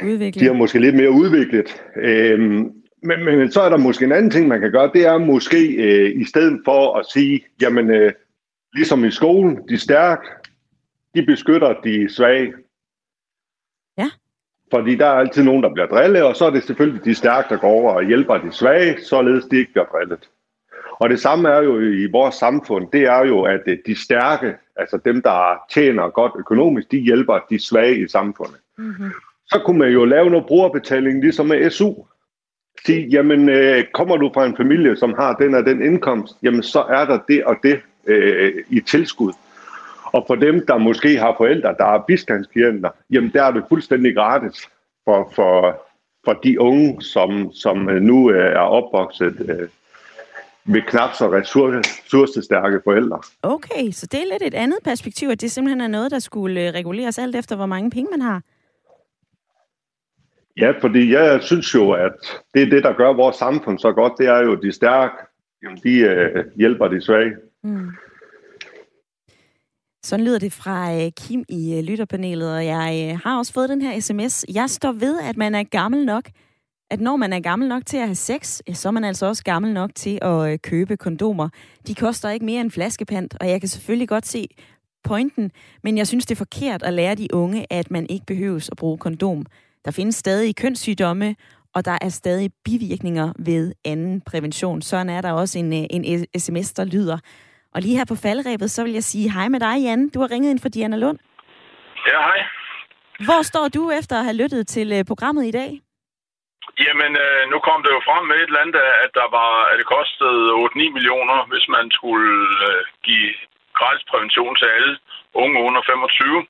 udviklet. de er måske lidt mere udviklet. Øhm, men, men så er der måske en anden ting, man kan gøre. Det er måske øh, i stedet for at sige, jamen øh, ligesom i skolen, de stærke, de beskytter de svage. Ja. Fordi der er altid nogen, der bliver drillet, og så er det selvfølgelig de stærke, der går over og hjælper de svage, således de ikke bliver drillet. Og det samme er jo i vores samfund, det er jo, at de stærke, altså dem, der tjener godt økonomisk, de hjælper de svage i samfundet. Mm-hmm. Så kunne man jo lave noget brugerbetaling, ligesom med SU. Sige, jamen øh, kommer du fra en familie, som har den og den indkomst, jamen så er der det og det øh, i tilskud. Og for dem, der måske har forældre, der er bistandsklienter, jamen der er det fuldstændig gratis for, for, for de unge, som, som nu øh, er opvokset øh, med knap så ressourcestærke forældre. Okay, så det er lidt et andet perspektiv, at det simpelthen er noget, der skulle øh, reguleres alt efter, hvor mange penge man har. Ja, fordi jeg synes jo, at det er det, der gør vores samfund så godt, det er jo de stærke, de øh, hjælper de svage. Mm. Sådan lyder det fra øh, Kim i øh, lytterpanelet, og jeg øh, har også fået den her sms. Jeg står ved, at man er gammel nok, at når man er gammel nok til at have sex, så er man altså også gammel nok til at købe kondomer. De koster ikke mere end flaskepant, og jeg kan selvfølgelig godt se pointen, men jeg synes, det er forkert at lære de unge, at man ikke behøves at bruge kondom. Der findes stadig kønssygdomme, og der er stadig bivirkninger ved anden prævention. Sådan er der også en, en sms, der lyder. Og lige her på falderæbet, så vil jeg sige hej med dig, Jan. Du har ringet ind for Diana Lund. Ja, hej. Hvor står du efter at have lyttet til uh, programmet i dag? Jamen, øh, nu kom det jo frem med et eller andet, at, der var, at det kostede 8-9 millioner, hvis man skulle øh, give gratis prævention til alle unge under 25.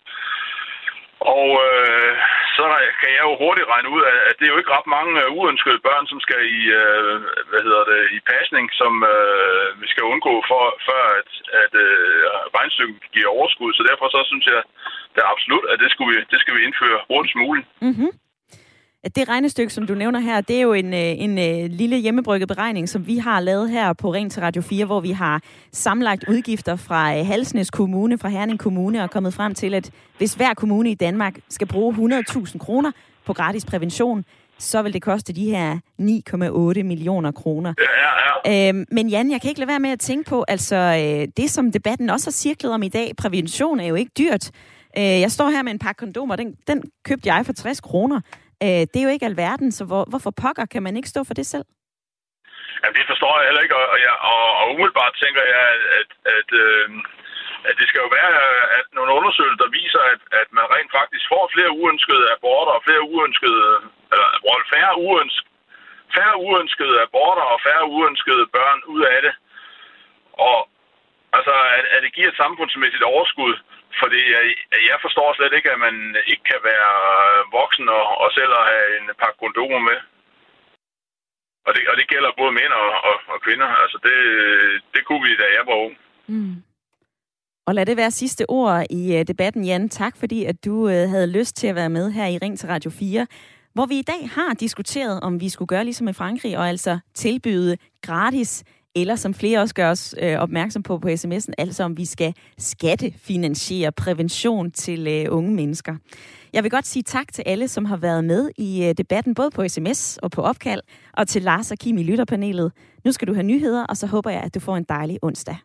Og øh, så kan jeg jo hurtigt regne ud, at det er jo ikke ret mange øh, uønskede børn, som skal i, øh, hvad hedder det, i pasning, som øh, vi skal undgå, for, før at, at øh, regnstykket giver overskud. Så derfor så synes jeg det er absolut, at det, skulle vi, det skal vi indføre hurtigst muligt. Mm-hmm. Det regnestykke, som du nævner her, det er jo en, øh, en, en øh, lille hjemmebrygget beregning, som vi har lavet her på Ring til Radio 4, hvor vi har samlagt udgifter fra øh, Halsnes Kommune, fra Herning Kommune, og kommet frem til, at hvis hver kommune i Danmark skal bruge 100.000 kroner på gratis prævention, så vil det koste de her 9,8 millioner kroner. Ja, ja, ja. Øhm, men Jan, jeg kan ikke lade være med at tænke på, altså øh, det som debatten også har cirklet om i dag, prævention er jo ikke dyrt. Øh, jeg står her med en pakke kondomer, den, den købte jeg for 60 kroner. Øh, det er jo ikke alverden, så hvor, hvorfor pokker kan man ikke stå for det selv? Ja, det forstår jeg heller ikke, og, og, og, og umiddelbart tænker jeg, at, at, at, øh, at det skal jo være at nogle undersøgelser, der viser, at, at man rent faktisk får flere uønskede aborter og flere uønskede, eller færre uønskede, færre uønskede aborter og færre uønskede børn ud af det. Og altså, at, at det giver et samfundsmæssigt overskud, fordi jeg, jeg forstår slet ikke, at man ikke kan være voksen og, og selv at have en pakke kondomer med. Og det, og det gælder både mænd og, og, og kvinder. Altså det, det kunne vi, da jeg var ung. Mm. Og lad det være sidste ord i øh, debatten, Jan. Tak fordi, at du øh, havde lyst til at være med her i Ring til Radio 4, hvor vi i dag har diskuteret, om vi skulle gøre ligesom i Frankrig, og altså tilbyde gratis eller som flere også gør os øh, opmærksom på på sms'en, altså om vi skal skattefinansiere prævention til øh, unge mennesker. Jeg vil godt sige tak til alle, som har været med i øh, debatten, både på sms og på opkald, og til Lars og Kim i lytterpanelet. Nu skal du have nyheder, og så håber jeg, at du får en dejlig onsdag.